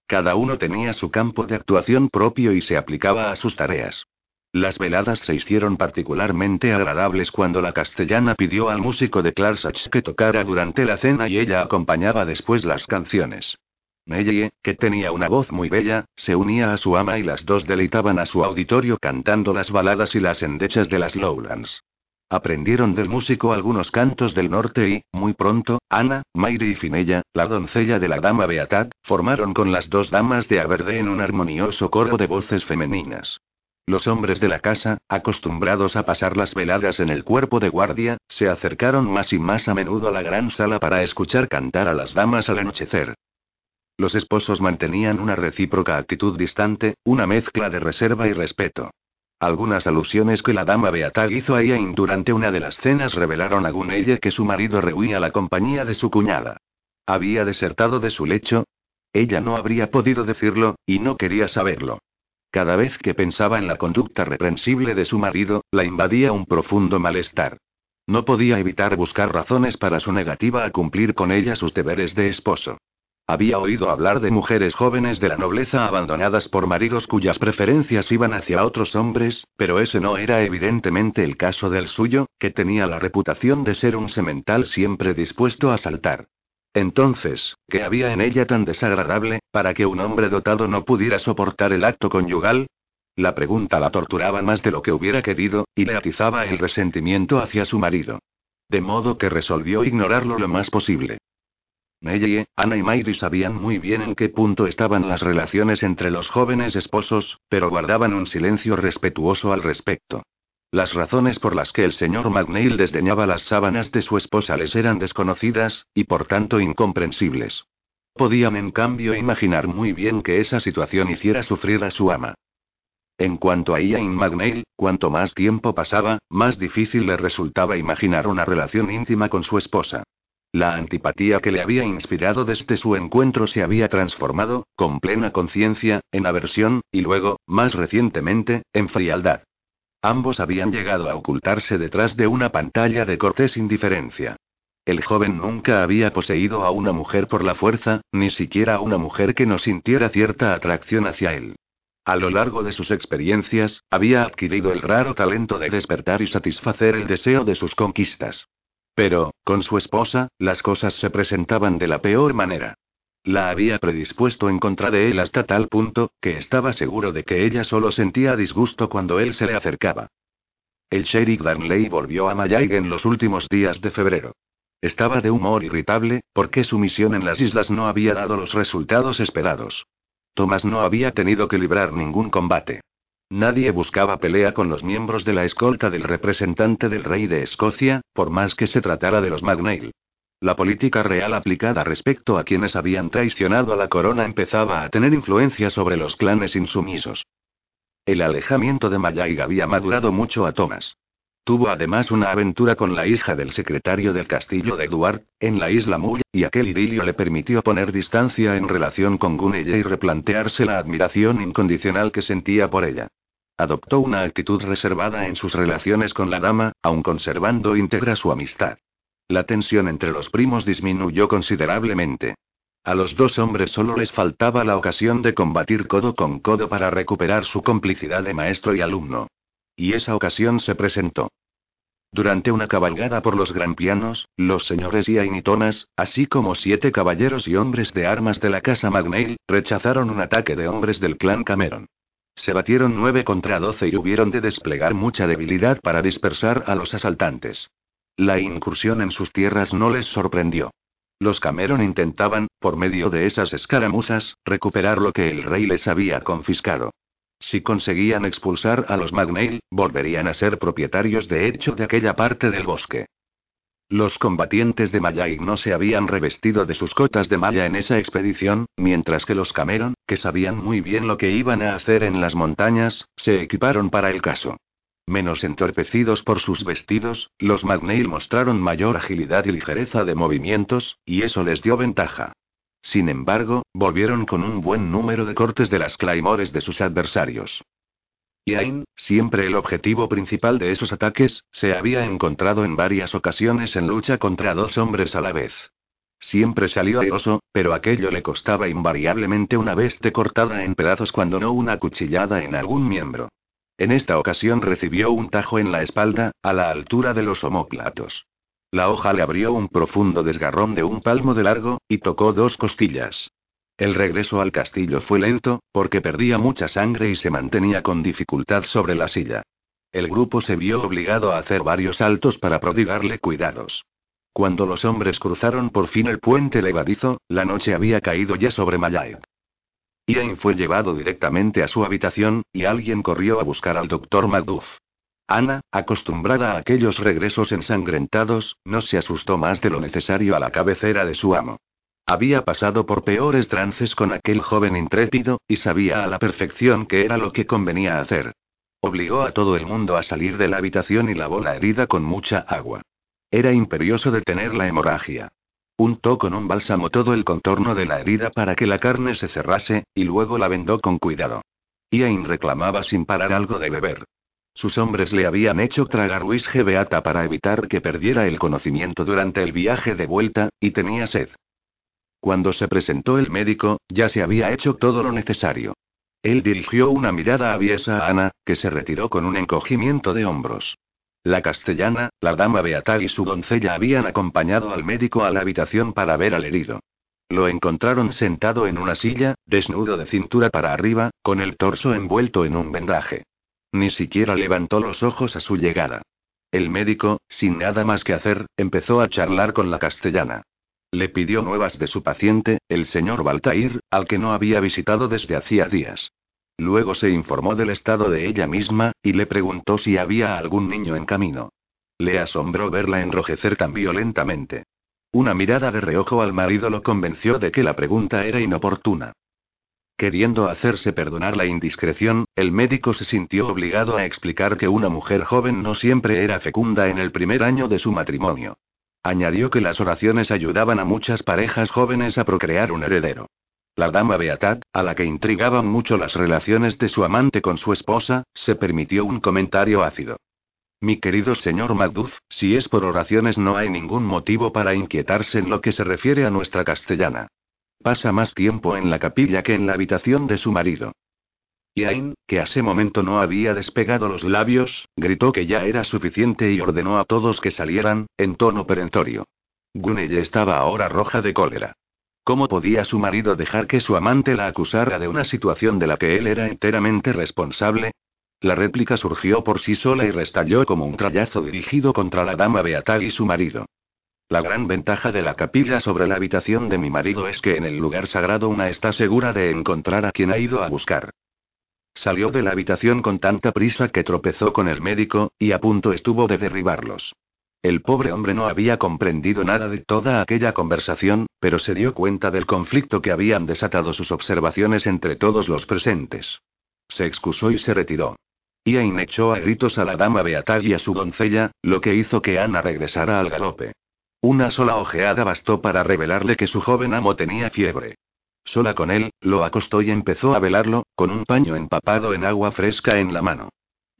Cada uno tenía su campo de actuación propio y se aplicaba a sus tareas. Las veladas se hicieron particularmente agradables cuando la castellana pidió al músico de Clarsach que tocara durante la cena y ella acompañaba después las canciones. Nellie, que tenía una voz muy bella, se unía a su ama y las dos deleitaban a su auditorio cantando las baladas y las endechas de las Lowlands. Aprendieron del músico algunos cantos del norte y, muy pronto, Ana, Mayri y Finella, la doncella de la dama Beatad, formaron con las dos damas de Aberdeen un armonioso coro de voces femeninas. Los hombres de la casa, acostumbrados a pasar las veladas en el cuerpo de guardia, se acercaron más y más a menudo a la gran sala para escuchar cantar a las damas al anochecer. Los esposos mantenían una recíproca actitud distante, una mezcla de reserva y respeto. Algunas alusiones que la dama Beatag hizo a Iain durante una de las cenas revelaron a Gunelle que su marido rehuía la compañía de su cuñada. ¿Había desertado de su lecho? Ella no habría podido decirlo, y no quería saberlo. Cada vez que pensaba en la conducta reprensible de su marido, la invadía un profundo malestar. No podía evitar buscar razones para su negativa a cumplir con ella sus deberes de esposo. Había oído hablar de mujeres jóvenes de la nobleza abandonadas por maridos cuyas preferencias iban hacia otros hombres, pero ese no era evidentemente el caso del suyo, que tenía la reputación de ser un semental siempre dispuesto a saltar. Entonces, ¿qué había en ella tan desagradable, para que un hombre dotado no pudiera soportar el acto conyugal? La pregunta la torturaba más de lo que hubiera querido, y le atizaba el resentimiento hacia su marido. De modo que resolvió ignorarlo lo más posible. Nellie, Ana y Mayri sabían muy bien en qué punto estaban las relaciones entre los jóvenes esposos, pero guardaban un silencio respetuoso al respecto. Las razones por las que el señor McNeil desdeñaba las sábanas de su esposa les eran desconocidas, y por tanto incomprensibles. Podían en cambio imaginar muy bien que esa situación hiciera sufrir a su ama. En cuanto a Ian McNeil, cuanto más tiempo pasaba, más difícil le resultaba imaginar una relación íntima con su esposa. La antipatía que le había inspirado desde su encuentro se había transformado, con plena conciencia, en aversión, y luego, más recientemente, en frialdad. Ambos habían llegado a ocultarse detrás de una pantalla de cortés indiferencia. El joven nunca había poseído a una mujer por la fuerza, ni siquiera a una mujer que no sintiera cierta atracción hacia él. A lo largo de sus experiencias, había adquirido el raro talento de despertar y satisfacer el deseo de sus conquistas. Pero, con su esposa, las cosas se presentaban de la peor manera. La había predispuesto en contra de él hasta tal punto, que estaba seguro de que ella solo sentía disgusto cuando él se le acercaba. El sheriff Darnley volvió a Mayag en los últimos días de febrero. Estaba de humor irritable, porque su misión en las islas no había dado los resultados esperados. Thomas no había tenido que librar ningún combate. Nadie buscaba pelea con los miembros de la escolta del representante del rey de Escocia, por más que se tratara de los Magnail. La política real aplicada respecto a quienes habían traicionado a la corona empezaba a tener influencia sobre los clanes insumisos. El alejamiento de Mayag había madurado mucho a Thomas. Tuvo además una aventura con la hija del secretario del castillo de Eduard, en la isla Mull, y aquel idilio le permitió poner distancia en relación con Gunelle y replantearse la admiración incondicional que sentía por ella. Adoptó una actitud reservada en sus relaciones con la dama, aun conservando íntegra su amistad. La tensión entre los primos disminuyó considerablemente. A los dos hombres solo les faltaba la ocasión de combatir codo con codo para recuperar su complicidad de maestro y alumno. Y esa ocasión se presentó. Durante una cabalgada por los gran pianos, los señores y Thomas, así como siete caballeros y hombres de armas de la casa Magnail, rechazaron un ataque de hombres del clan Cameron. Se batieron nueve contra doce y hubieron de desplegar mucha debilidad para dispersar a los asaltantes. La incursión en sus tierras no les sorprendió. Los Cameron intentaban, por medio de esas escaramuzas, recuperar lo que el rey les había confiscado. Si conseguían expulsar a los Magnail, volverían a ser propietarios de hecho de aquella parte del bosque. Los combatientes de Mayai no se habían revestido de sus cotas de malla en esa expedición, mientras que los Cameron, que sabían muy bien lo que iban a hacer en las montañas, se equiparon para el caso. Menos entorpecidos por sus vestidos, los Magnail mostraron mayor agilidad y ligereza de movimientos, y eso les dio ventaja. Sin embargo, volvieron con un buen número de cortes de las claymores de sus adversarios. Yain, siempre el objetivo principal de esos ataques, se había encontrado en varias ocasiones en lucha contra dos hombres a la vez. Siempre salió airoso, pero aquello le costaba invariablemente una veste cortada en pedazos cuando no una cuchillada en algún miembro. En esta ocasión recibió un tajo en la espalda, a la altura de los omóplatos. La hoja le abrió un profundo desgarrón de un palmo de largo, y tocó dos costillas. El regreso al castillo fue lento, porque perdía mucha sangre y se mantenía con dificultad sobre la silla. El grupo se vio obligado a hacer varios saltos para prodigarle cuidados. Cuando los hombres cruzaron por fin el puente levadizo, la noche había caído ya sobre Malay. Ian fue llevado directamente a su habitación, y alguien corrió a buscar al doctor Macduff. Ana, acostumbrada a aquellos regresos ensangrentados, no se asustó más de lo necesario a la cabecera de su amo. Había pasado por peores trances con aquel joven intrépido, y sabía a la perfección qué era lo que convenía hacer. Obligó a todo el mundo a salir de la habitación y lavó la herida con mucha agua. Era imperioso detener la hemorragia. Untó con un bálsamo todo el contorno de la herida para que la carne se cerrase, y luego la vendó con cuidado. Ian reclamaba sin parar algo de beber. Sus hombres le habían hecho tragar whisky beata para evitar que perdiera el conocimiento durante el viaje de vuelta, y tenía sed. Cuando se presentó el médico, ya se había hecho todo lo necesario. Él dirigió una mirada aviesa a Ana, que se retiró con un encogimiento de hombros. La castellana, la dama Beatar y su doncella habían acompañado al médico a la habitación para ver al herido. Lo encontraron sentado en una silla, desnudo de cintura para arriba, con el torso envuelto en un vendaje. Ni siquiera levantó los ojos a su llegada. El médico, sin nada más que hacer, empezó a charlar con la castellana. Le pidió nuevas de su paciente, el señor Baltair, al que no había visitado desde hacía días. Luego se informó del estado de ella misma, y le preguntó si había algún niño en camino. Le asombró verla enrojecer tan violentamente. Una mirada de reojo al marido lo convenció de que la pregunta era inoportuna. Queriendo hacerse perdonar la indiscreción, el médico se sintió obligado a explicar que una mujer joven no siempre era fecunda en el primer año de su matrimonio. Añadió que las oraciones ayudaban a muchas parejas jóvenes a procrear un heredero. La dama Beatad, a la que intrigaban mucho las relaciones de su amante con su esposa, se permitió un comentario ácido. Mi querido señor Macduff, si es por oraciones no hay ningún motivo para inquietarse en lo que se refiere a nuestra castellana. Pasa más tiempo en la capilla que en la habitación de su marido. Yain, que a ese momento no había despegado los labios, gritó que ya era suficiente y ordenó a todos que salieran, en tono perentorio. Gunelle estaba ahora roja de cólera. ¿Cómo podía su marido dejar que su amante la acusara de una situación de la que él era enteramente responsable? La réplica surgió por sí sola y restalló como un trayazo dirigido contra la dama Beatal y su marido. La gran ventaja de la capilla sobre la habitación de mi marido es que en el lugar sagrado una está segura de encontrar a quien ha ido a buscar. Salió de la habitación con tanta prisa que tropezó con el médico, y a punto estuvo de derribarlos. El pobre hombre no había comprendido nada de toda aquella conversación, pero se dio cuenta del conflicto que habían desatado sus observaciones entre todos los presentes. Se excusó y se retiró. Ian echó a gritos a la dama Beatal y a su doncella, lo que hizo que Ana regresara al galope. Una sola ojeada bastó para revelarle que su joven amo tenía fiebre. Sola con él, lo acostó y empezó a velarlo, con un paño empapado en agua fresca en la mano.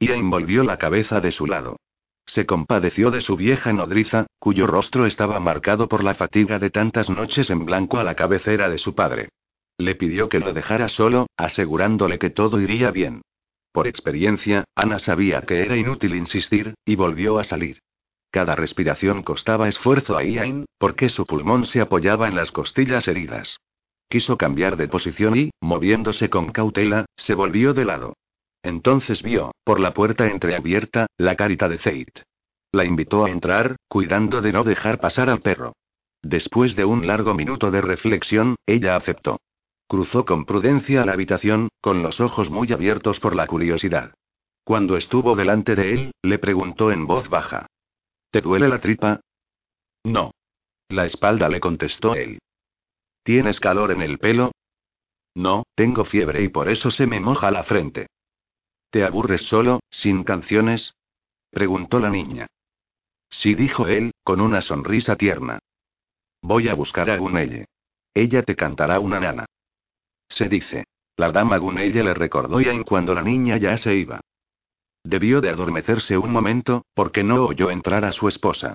Ian volvió la cabeza de su lado. Se compadeció de su vieja nodriza, cuyo rostro estaba marcado por la fatiga de tantas noches en blanco a la cabecera de su padre. Le pidió que lo dejara solo, asegurándole que todo iría bien. Por experiencia, Ana sabía que era inútil insistir, y volvió a salir. Cada respiración costaba esfuerzo a Ian, porque su pulmón se apoyaba en las costillas heridas. Quiso cambiar de posición y, moviéndose con cautela, se volvió de lado. Entonces vio, por la puerta entreabierta, la carita de Zeit. La invitó a entrar, cuidando de no dejar pasar al perro. Después de un largo minuto de reflexión, ella aceptó. Cruzó con prudencia la habitación, con los ojos muy abiertos por la curiosidad. Cuando estuvo delante de él, le preguntó en voz baja. ¿Te duele la tripa? No. La espalda le contestó él. ¿Tienes calor en el pelo? No, tengo fiebre y por eso se me moja la frente. ¿Te aburres solo, sin canciones? preguntó la niña. Sí, dijo él, con una sonrisa tierna. Voy a buscar a Gunelle. Ella te cantará una nana. Se dice. La dama Gunelle le recordó ya en cuando la niña ya se iba. Debió de adormecerse un momento, porque no oyó entrar a su esposa.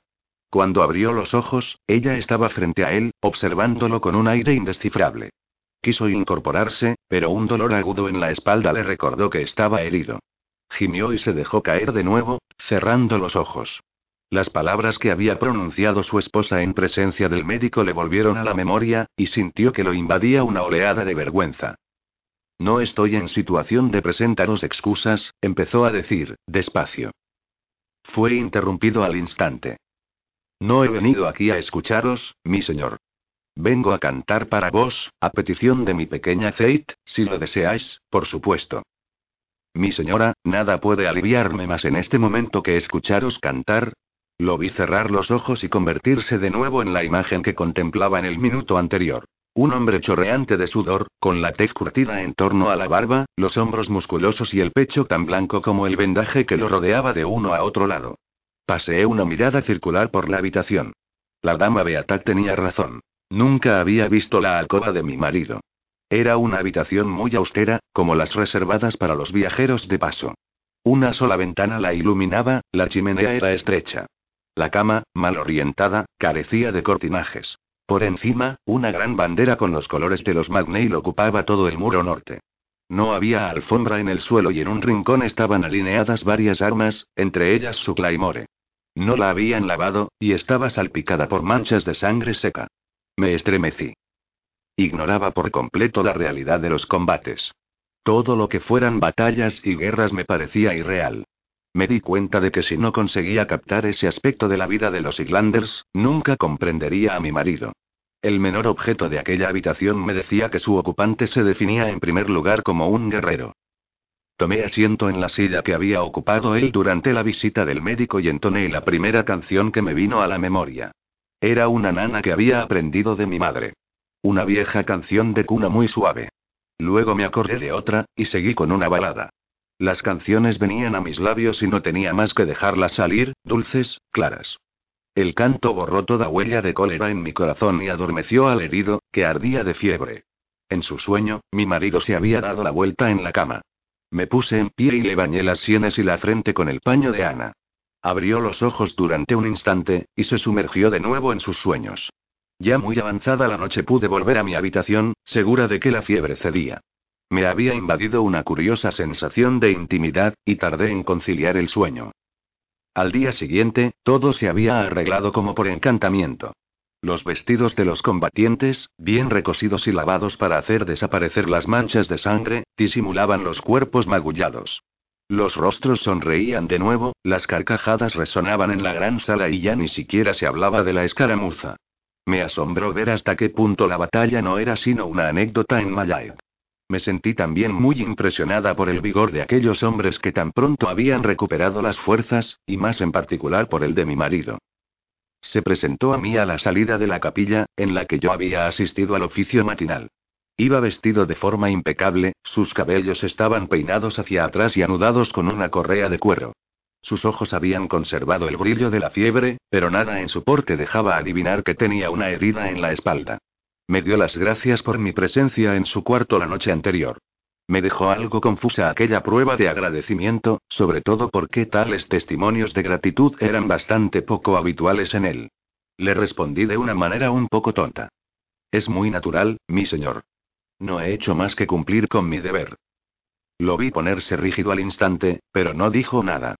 Cuando abrió los ojos, ella estaba frente a él, observándolo con un aire indescifrable. Quiso incorporarse, pero un dolor agudo en la espalda le recordó que estaba herido. Gimió y se dejó caer de nuevo, cerrando los ojos. Las palabras que había pronunciado su esposa en presencia del médico le volvieron a la memoria, y sintió que lo invadía una oleada de vergüenza. No estoy en situación de presentaros excusas, empezó a decir, despacio. Fue interrumpido al instante. No he venido aquí a escucharos, mi señor. Vengo a cantar para vos, a petición de mi pequeña Fate, si lo deseáis, por supuesto. Mi señora, nada puede aliviarme más en este momento que escucharos cantar, lo vi cerrar los ojos y convertirse de nuevo en la imagen que contemplaba en el minuto anterior. Un hombre chorreante de sudor, con la tez curtida en torno a la barba, los hombros musculosos y el pecho tan blanco como el vendaje que lo rodeaba de uno a otro lado. Paseé una mirada circular por la habitación. La dama Beatat tenía razón. Nunca había visto la alcoba de mi marido. Era una habitación muy austera, como las reservadas para los viajeros de paso. Una sola ventana la iluminaba, la chimenea era estrecha. La cama, mal orientada, carecía de cortinajes. Por encima, una gran bandera con los colores de los Magneil ocupaba todo el muro norte. No había alfombra en el suelo y en un rincón estaban alineadas varias armas, entre ellas su claymore. No la habían lavado, y estaba salpicada por manchas de sangre seca. Me estremecí. Ignoraba por completo la realidad de los combates. Todo lo que fueran batallas y guerras me parecía irreal. Me di cuenta de que si no conseguía captar ese aspecto de la vida de los Islanders, nunca comprendería a mi marido. El menor objeto de aquella habitación me decía que su ocupante se definía en primer lugar como un guerrero. Tomé asiento en la silla que había ocupado él durante la visita del médico y entoné la primera canción que me vino a la memoria. Era una nana que había aprendido de mi madre. Una vieja canción de cuna muy suave. Luego me acordé de otra, y seguí con una balada. Las canciones venían a mis labios y no tenía más que dejarlas salir, dulces, claras. El canto borró toda huella de cólera en mi corazón y adormeció al herido, que ardía de fiebre. En su sueño, mi marido se había dado la vuelta en la cama. Me puse en pie y le bañé las sienes y la frente con el paño de Ana. Abrió los ojos durante un instante, y se sumergió de nuevo en sus sueños. Ya muy avanzada la noche pude volver a mi habitación, segura de que la fiebre cedía. Me había invadido una curiosa sensación de intimidad, y tardé en conciliar el sueño. Al día siguiente, todo se había arreglado como por encantamiento. Los vestidos de los combatientes, bien recosidos y lavados para hacer desaparecer las manchas de sangre, disimulaban los cuerpos magullados. Los rostros sonreían de nuevo, las carcajadas resonaban en la gran sala y ya ni siquiera se hablaba de la escaramuza. Me asombró ver hasta qué punto la batalla no era sino una anécdota en Malayat. Me sentí también muy impresionada por el vigor de aquellos hombres que tan pronto habían recuperado las fuerzas, y más en particular por el de mi marido. Se presentó a mí a la salida de la capilla, en la que yo había asistido al oficio matinal. Iba vestido de forma impecable, sus cabellos estaban peinados hacia atrás y anudados con una correa de cuero. Sus ojos habían conservado el brillo de la fiebre, pero nada en su porte dejaba adivinar que tenía una herida en la espalda. Me dio las gracias por mi presencia en su cuarto la noche anterior. Me dejó algo confusa aquella prueba de agradecimiento, sobre todo porque tales testimonios de gratitud eran bastante poco habituales en él. Le respondí de una manera un poco tonta. Es muy natural, mi señor. No he hecho más que cumplir con mi deber. Lo vi ponerse rígido al instante, pero no dijo nada.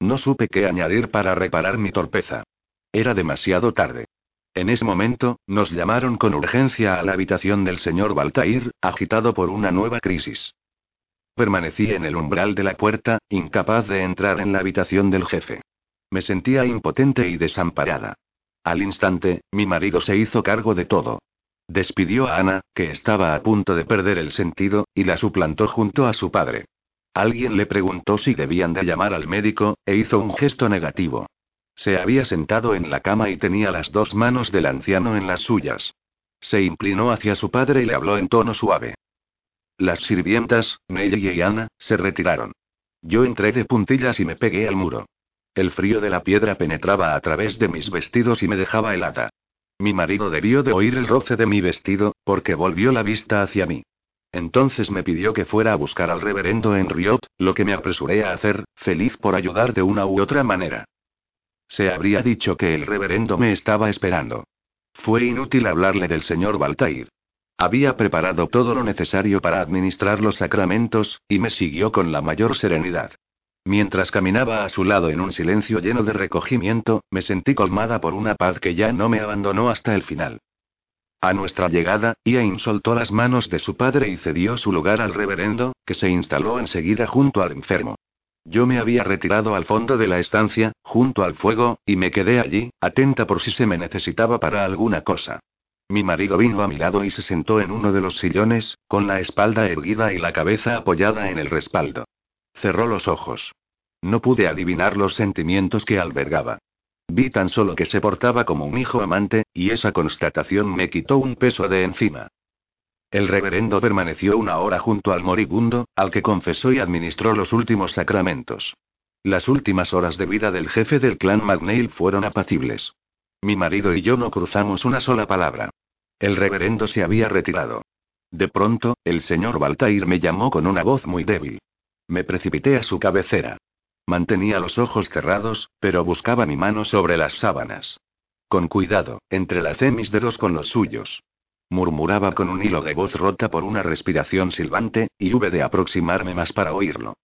No supe qué añadir para reparar mi torpeza. Era demasiado tarde. En ese momento, nos llamaron con urgencia a la habitación del señor Baltair, agitado por una nueva crisis. Permanecí en el umbral de la puerta, incapaz de entrar en la habitación del jefe. Me sentía impotente y desamparada. Al instante, mi marido se hizo cargo de todo. Despidió a Ana, que estaba a punto de perder el sentido, y la suplantó junto a su padre. Alguien le preguntó si debían de llamar al médico, e hizo un gesto negativo. Se había sentado en la cama y tenía las dos manos del anciano en las suyas. Se inclinó hacia su padre y le habló en tono suave. Las sirvientas, Nelly y Ana, se retiraron. Yo entré de puntillas y me pegué al muro. El frío de la piedra penetraba a través de mis vestidos y me dejaba helada. Mi marido debió de oír el roce de mi vestido, porque volvió la vista hacia mí. Entonces me pidió que fuera a buscar al reverendo en Riot, lo que me apresuré a hacer, feliz por ayudar de una u otra manera. Se habría dicho que el reverendo me estaba esperando. Fue inútil hablarle del señor Baltair. Había preparado todo lo necesario para administrar los sacramentos, y me siguió con la mayor serenidad. Mientras caminaba a su lado en un silencio lleno de recogimiento, me sentí colmada por una paz que ya no me abandonó hasta el final. A nuestra llegada, Ian soltó las manos de su padre y cedió su lugar al reverendo, que se instaló enseguida junto al enfermo. Yo me había retirado al fondo de la estancia, junto al fuego, y me quedé allí, atenta por si se me necesitaba para alguna cosa. Mi marido vino a mi lado y se sentó en uno de los sillones, con la espalda erguida y la cabeza apoyada en el respaldo. Cerró los ojos. No pude adivinar los sentimientos que albergaba. Vi tan solo que se portaba como un hijo amante, y esa constatación me quitó un peso de encima. El reverendo permaneció una hora junto al moribundo, al que confesó y administró los últimos sacramentos. Las últimas horas de vida del jefe del clan McNeil fueron apacibles. Mi marido y yo no cruzamos una sola palabra. El reverendo se había retirado. De pronto, el señor Baltair me llamó con una voz muy débil. Me precipité a su cabecera. Mantenía los ojos cerrados, pero buscaba mi mano sobre las sábanas. Con cuidado, entrelacé mis dedos con los suyos. Murmuraba con un hilo de voz rota por una respiración silbante, y hube de aproximarme más para oírlo.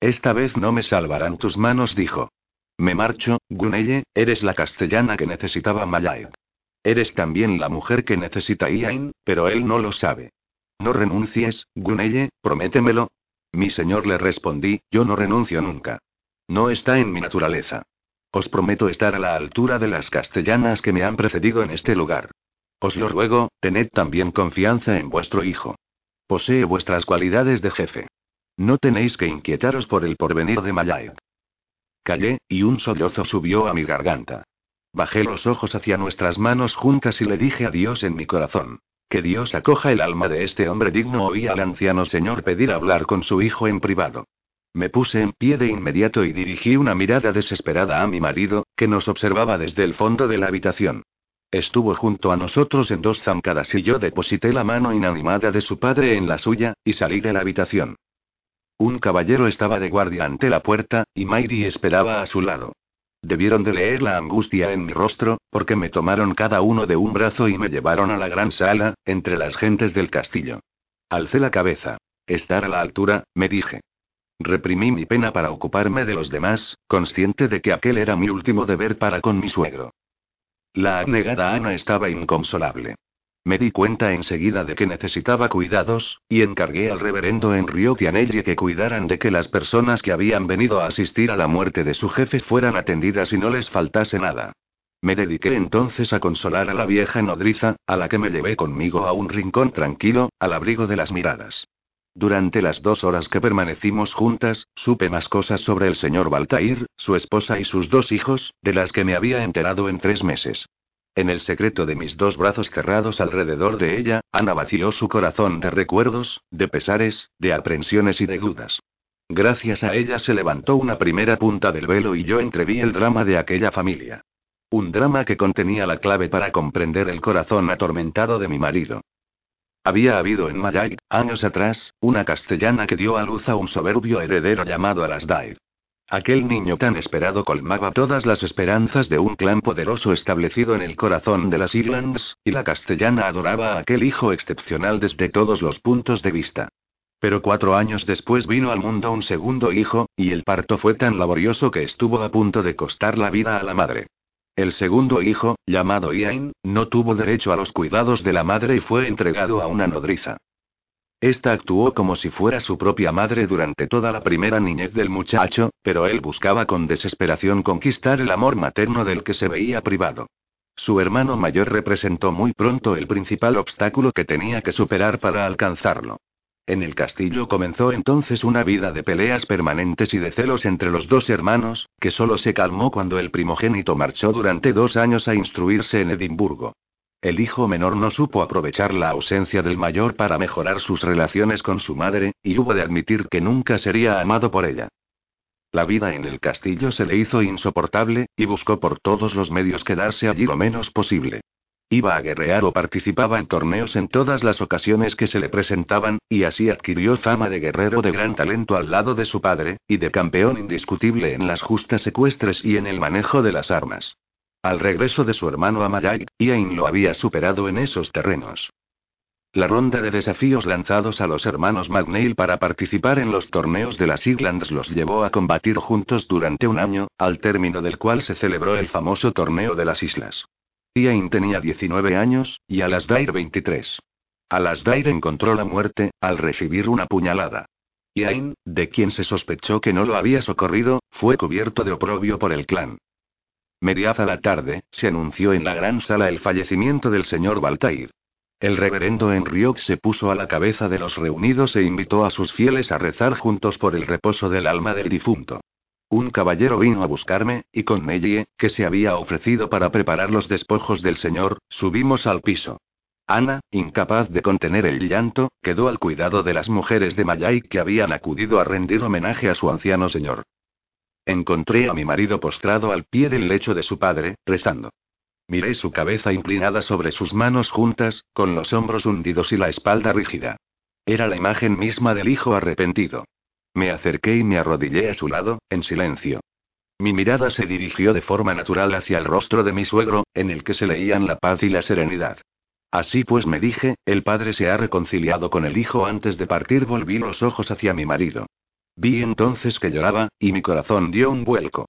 Esta vez no me salvarán tus manos, dijo. Me marcho, Gunelle, eres la castellana que necesitaba Malay. Eres también la mujer que necesita Ian, pero él no lo sabe. No renuncies, Gunelle, prométemelo, mi señor le respondí, yo no renuncio nunca. No está en mi naturaleza. Os prometo estar a la altura de las castellanas que me han precedido en este lugar. Os lo ruego, tened también confianza en vuestro hijo. Posee vuestras cualidades de jefe. No tenéis que inquietaros por el porvenir de Malay. Callé, y un sollozo subió a mi garganta. Bajé los ojos hacia nuestras manos juntas y le dije adiós en mi corazón. Que Dios acoja el alma de este hombre digno, oí al anciano señor pedir hablar con su hijo en privado. Me puse en pie de inmediato y dirigí una mirada desesperada a mi marido, que nos observaba desde el fondo de la habitación. Estuvo junto a nosotros en dos zancadas y yo deposité la mano inanimada de su padre en la suya, y salí de la habitación. Un caballero estaba de guardia ante la puerta, y Mayri esperaba a su lado. Debieron de leer la angustia en mi rostro, porque me tomaron cada uno de un brazo y me llevaron a la gran sala, entre las gentes del castillo. Alcé la cabeza. Estar a la altura, me dije. Reprimí mi pena para ocuparme de los demás, consciente de que aquel era mi último deber para con mi suegro. La abnegada Ana estaba inconsolable. Me di cuenta enseguida de que necesitaba cuidados, y encargué al reverendo Enrio Tianelli que cuidaran de que las personas que habían venido a asistir a la muerte de su jefe fueran atendidas y no les faltase nada. Me dediqué entonces a consolar a la vieja nodriza, a la que me llevé conmigo a un rincón tranquilo, al abrigo de las miradas. Durante las dos horas que permanecimos juntas, supe más cosas sobre el señor Baltair, su esposa y sus dos hijos, de las que me había enterado en tres meses. En el secreto de mis dos brazos cerrados alrededor de ella, Ana vació su corazón de recuerdos, de pesares, de aprensiones y de dudas. Gracias a ella se levantó una primera punta del velo y yo entreví el drama de aquella familia. Un drama que contenía la clave para comprender el corazón atormentado de mi marido. Había habido en Mayag, años atrás, una castellana que dio a luz a un soberbio heredero llamado Alasdair. Aquel niño tan esperado colmaba todas las esperanzas de un clan poderoso establecido en el corazón de las Islands, y la castellana adoraba a aquel hijo excepcional desde todos los puntos de vista. Pero cuatro años después vino al mundo un segundo hijo, y el parto fue tan laborioso que estuvo a punto de costar la vida a la madre. El segundo hijo, llamado Iain, no tuvo derecho a los cuidados de la madre y fue entregado a una nodriza. Esta actuó como si fuera su propia madre durante toda la primera niñez del muchacho, pero él buscaba con desesperación conquistar el amor materno del que se veía privado. Su hermano mayor representó muy pronto el principal obstáculo que tenía que superar para alcanzarlo. En el castillo comenzó entonces una vida de peleas permanentes y de celos entre los dos hermanos, que solo se calmó cuando el primogénito marchó durante dos años a instruirse en Edimburgo. El hijo menor no supo aprovechar la ausencia del mayor para mejorar sus relaciones con su madre, y hubo de admitir que nunca sería amado por ella. La vida en el castillo se le hizo insoportable, y buscó por todos los medios quedarse allí lo menos posible. Iba a guerrear o participaba en torneos en todas las ocasiones que se le presentaban, y así adquirió fama de guerrero de gran talento al lado de su padre, y de campeón indiscutible en las justas ecuestres y en el manejo de las armas. Al regreso de su hermano Amayag, Iain lo había superado en esos terrenos. La ronda de desafíos lanzados a los hermanos McNeil para participar en los torneos de las Islands los llevó a combatir juntos durante un año, al término del cual se celebró el famoso torneo de las islas. Iain tenía 19 años, y Alasdair 23. Alasdair encontró la muerte, al recibir una puñalada. Iain, de quien se sospechó que no lo había socorrido, fue cubierto de oprobio por el clan. Mediada la tarde, se anunció en la gran sala el fallecimiento del señor Baltair. El reverendo Enriok se puso a la cabeza de los reunidos e invitó a sus fieles a rezar juntos por el reposo del alma del difunto. Un caballero vino a buscarme, y con Mellie, que se había ofrecido para preparar los despojos del señor, subimos al piso. Ana, incapaz de contener el llanto, quedó al cuidado de las mujeres de Mayay que habían acudido a rendir homenaje a su anciano señor. Encontré a mi marido postrado al pie del lecho de su padre, rezando. Miré su cabeza inclinada sobre sus manos juntas, con los hombros hundidos y la espalda rígida. Era la imagen misma del hijo arrepentido. Me acerqué y me arrodillé a su lado, en silencio. Mi mirada se dirigió de forma natural hacia el rostro de mi suegro, en el que se leían la paz y la serenidad. Así pues me dije, el padre se ha reconciliado con el hijo antes de partir volví los ojos hacia mi marido. Vi entonces que lloraba, y mi corazón dio un vuelco.